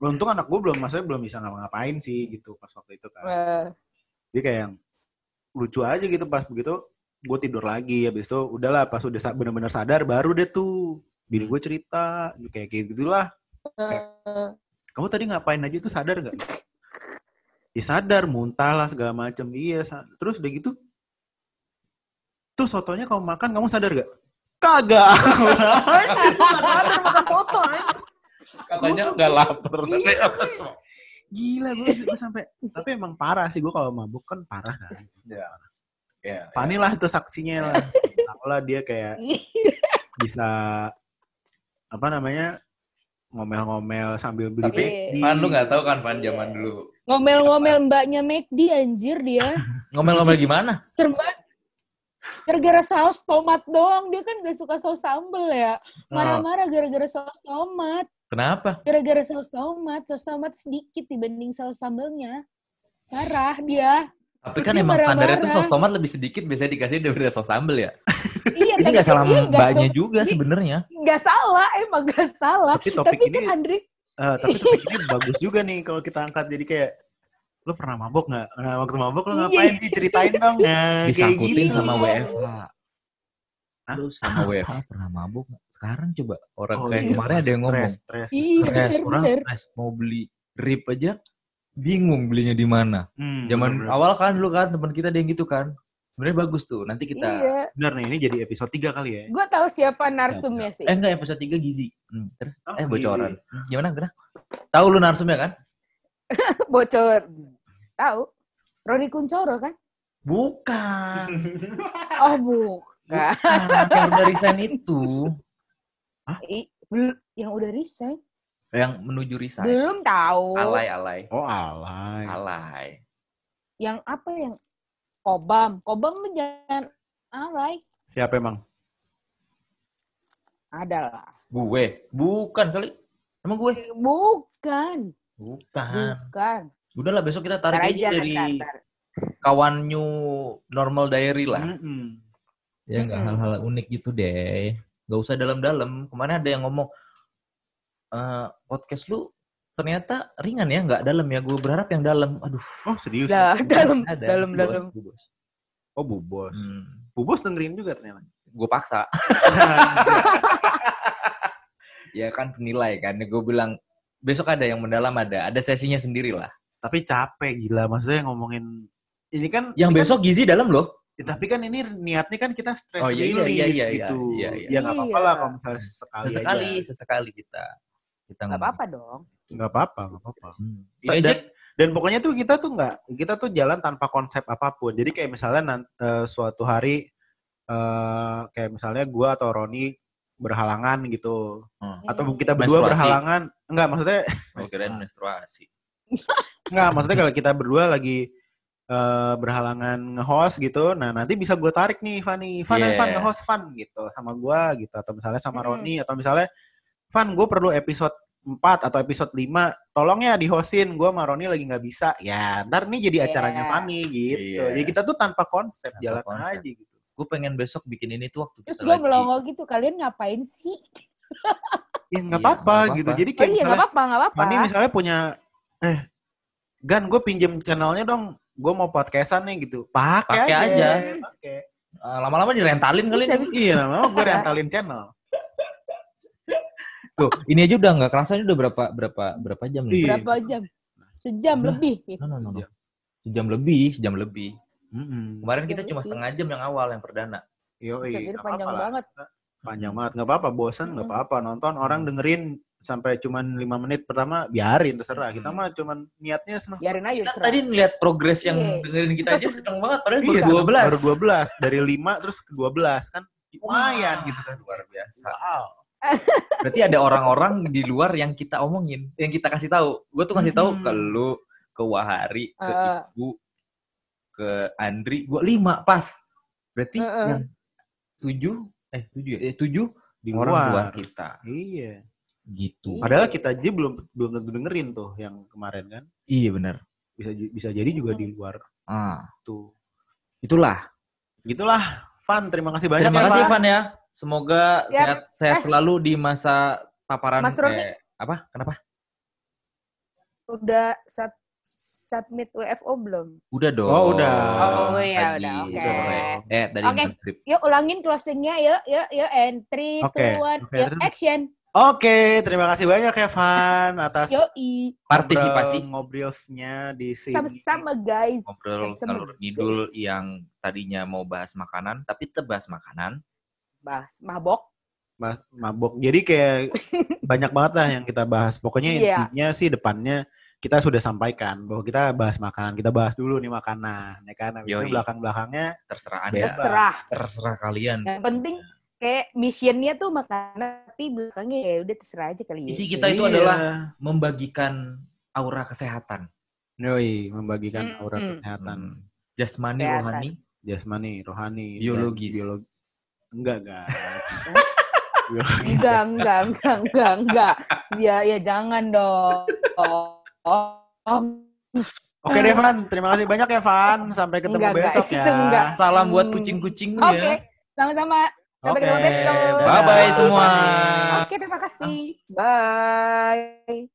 untung anak gua belum maksudnya belum bisa ngapa-ngapain sih gitu pas waktu itu kan. Dia kayak yang lucu aja gitu pas begitu gue tidur lagi habis itu udahlah pas udah bener-bener sadar baru deh tuh bini gue cerita kayak kayak gitulah eh, kamu tadi ngapain aja tuh sadar nggak? Ya sadar, muntah lah segala macem. Iya, terus udah gitu. Tuh sotonya kamu makan, kamu sadar gak? Kagak. Sadar makan soto. Katanya nggak lapar. Gila gue juga sampai. Tapi emang parah sih gue kalau mabuk kan parah kan. ya. Ya. Fanny lah tuh saksinya lah. Tahu lah dia kayak bisa apa namanya ngomel-ngomel sambil beli Tapi, McD. Van lu nggak tahu kan Van Iya. zaman dulu. Ngomel-ngomel mbaknya McD anjir dia. Ngomel-ngomel gimana? Serem banget. Gara-gara saus tomat doang. Dia kan gak suka saus sambel ya. Oh, Marah-marah gara-gara saus tomat. kenapa? Gara-gara saus tomat. Saus tomat sedikit dibanding saus sambelnya. Marah dia. Tapi kan emang standarnya tuh saus tomat lebih sedikit biasanya dikasih daripada saus sambel ya. Iya, Ini tapi nggak salah kan mbaknya juga sebenarnya. Nggak salah, emang nggak salah. Tapi topik Tapi ini kan Andri, eh, tapi topik ini bagus juga nih kalau kita angkat jadi kayak lu pernah mabok nggak? Nah, waktu mabok lu Iya. ngapain sih ceritain dong. Nah, Disangkutin gitu. sama Iya. WFH. Hah? Lu sama WFH pernah mabuk nggak? Sekarang coba orang Oh, kayak iya. kemarin ada yang ngomong. Stres, stres. Iya, Stres, orang bener. stres mau beli drip aja bingung belinya di mana. Hmm, Zaman bener-bener. awal kan dulu kan teman kita ada yang gitu kan. Sebenarnya bagus tuh. Nanti kita Iya. Bener nih, ini jadi episode 3 kali ya. Gue tahu siapa narsumnya sih. Eh enggak episode 3 gizi. Hmm, terus Oh, eh gizi. bocoran. Hmm, Gimana gimana? Tahu lu narsumnya kan? Bocor. Tahu. Roni Kuncoro kan? Bukan. Oh, bukan. Bukan. yang udah resign itu. I- bel- yang udah resign. Yang menuju resign. Belum tahu. Alay alay. oh, alay. Alay. Yang apa yang Kobam. Kobam jangan alay. Siapa emang? Adalah. Gue. Bukan kali. Emang gue? Bukan. Bukan. Bukan. Udahlah besok kita tarik aja aja, dari ntar, ntar. kawan new normal diary lah. Mm-mm. Ya nggak Mm-mm. hal-hal unik gitu deh. Gak usah dalam-dalam. Kemarin ada yang ngomong "Eh, podcast lu ternyata ringan ya, nggak dalam ya. Gue berharap yang dalam. Aduh. Oh, serius? Dah, dalam, Ada. dalam, Bu dalam. Bos, Bu Bos. Oh, Bu Bos. Hmm. Bu Bos dengerin juga ternyata. Gue paksa. ya kan penilai kan. Gue bilang besok ada yang mendalam ada. Ada sesinya sendiri lah. Tapi capek gila, maksudnya ngomongin ini kan Yang ini besok gizi dalam loh. kan- tapi kan ini niatnya kan kita stress Oh, iya, iya, iya, iya, gitu. iya, iya. Ya nggak apa-apa Iya. lah kalau misalnya sekali Sesekali, aja. sesekali kita. Kita Gak ngomong. apa-apa dong. Nggak apa-apa, nggak apa-apa. Hmm. Dan- Iya, Jack. Dan pokoknya tuh kita tuh nggak, kita tuh jalan tanpa konsep apa pun. Jadi kayak misalnya nan- eh, suatu hari eh, kayak misalnya gua atau Roni berhalangan gitu, Hmm. atau Hmm. kita berdua Menstruasi. berhalangan, enggak maksudnya Oh, kirain menstruasi. Enggak, maksudnya kalau kita berdua lagi eh, berhalangan nge-host gitu, nah nanti bisa gue tarik nih, Fanny. Van, Yeah. Van nge-host Van gitu sama gue gitu, atau misalnya sama Mm. Roni, atau misalnya Van, gue perlu episode 4 atau episode 5, tolong ya di-hostin, gue sama Roni lagi nggak bisa. Ya, ntar nih jadi Yeah. acaranya Fanny gitu. Iya. Jadi kita tuh tanpa konsep, Tanpa jalan konsep. aja gitu. Gue pengen besok bikin ini tuh waktu Terus gue melongo gitu, kalian ngapain sih? Ya nggak Iya, apa-apa nggak gitu. Jadi Oh kayak iya, gak misalnya, apa-apa, gak apa-apa. Fanny misalnya punya, eh, Gan, gue pinjem channelnya dong. Gue mau podcastan nih gitu. Pakai Pakai aja. aja. Pakai. Eh, lama-lama direntalin kali Bisa, ini. bisa. Iya, namanya gue rentalin channel. Tuh, ini aja udah nggak kerasa ini udah berapa berapa berapa jam nih? Iya. Berapa jam? Sejam Nah. lebih. No, no, no, no. Iya. Sejam lebih, sejam lebih. Mm-mm. Kemarin kita cuma setengah jam yang awal yang perdana. Jadi nggak panjang apa-apa lah. banget. Panjang banget, nggak apa-apa. Bosan nggak Mm. apa-apa. Nonton orang dengerin sampai cuman lima menit pertama biarin terserah. Kita Hmm. mah cuman niatnya senang. Biarin aja. Kita tadi ngeliat progres yang Iya. dengerin kita aja seneng banget. Padahal Iya, baru 12. Baru 12. Dari 5 terus ke 12 kan lumayan Wah, gitu kan. Luar biasa. Wow. Berarti ada orang-orang di luar yang kita omongin, yang kita kasih tahu. Gue tuh kasih tahu Hmm. ke lu, ke Wahari, ke Eh. Ibu, ke Andri. Gue lima pas. Berarti Eh, eh. yang tujuh, eh tujuh ya, eh, tujuh Di orang luar luar. kita. Iya. Gitu. Iya. Padahal kita aja belum belum tentu dengerin tuh yang kemarin kan. Iya benar. Bisa bisa jadi juga di luar Ah, tuh. itulah. Gitulah. Van, terima kasih banyak Terima ya, kasih Van. Van ya. Semoga Ya, sehat sehat eh. selalu di masa paparan Mas Roni. eh, apa? Kenapa? Udah sub- submit WFO belum? Udah dong. Oh, udah. Oh, iya, Tadi udah, oke. sore. Eh, tadi Oke. maghrib. Yuk ulangin closingnya yuk, yuk, yuk. And three, Oke, two, one, oke, yuk, action. Oke, terima kasih banyak ya Van atas Yoi. Partisipasi ngobrolsnya di sini. Sama-sama guys. ngobrol ngalur ngidul yang tadinya mau bahas makanan tapi tebas makanan. Bahas mabok. Ma- mabok. Jadi kayak banyak banget lah yang kita bahas. Pokoknya Iya. intinya sih depannya kita sudah sampaikan bahwa kita bahas makanan. Kita bahas dulu nih makanan, ya kan? Habis itu Yoi. belakang-belakangnya Terserah. Anda. Terserah. Terserah kalian. Yang penting kayak missionnya tuh makanan, tapi belakangnya ya udah terserah aja kali ya. Isi kita itu Iya. adalah membagikan aura kesehatan. Yoi, membagikan aura Mm-mm. kesehatan. Hmm. Jasmani, Kesehatan. rohani, Jasmani, rohani, dan biologis. Enggak, enggak. Enggak, enggak, enggak, enggak, enggak. Ya, ya jangan dong. Oh, Oke deh, Van. Terima kasih banyak ya, Van. Sampai ketemu Enggak, enggak. besok ya. Itu enggak. Salam buat Hmm. kucing-kucing Oke, ya. sama-sama. Sampai Oke, ketemu besok. Bye-bye semua. Oke, terima kasih. Bye.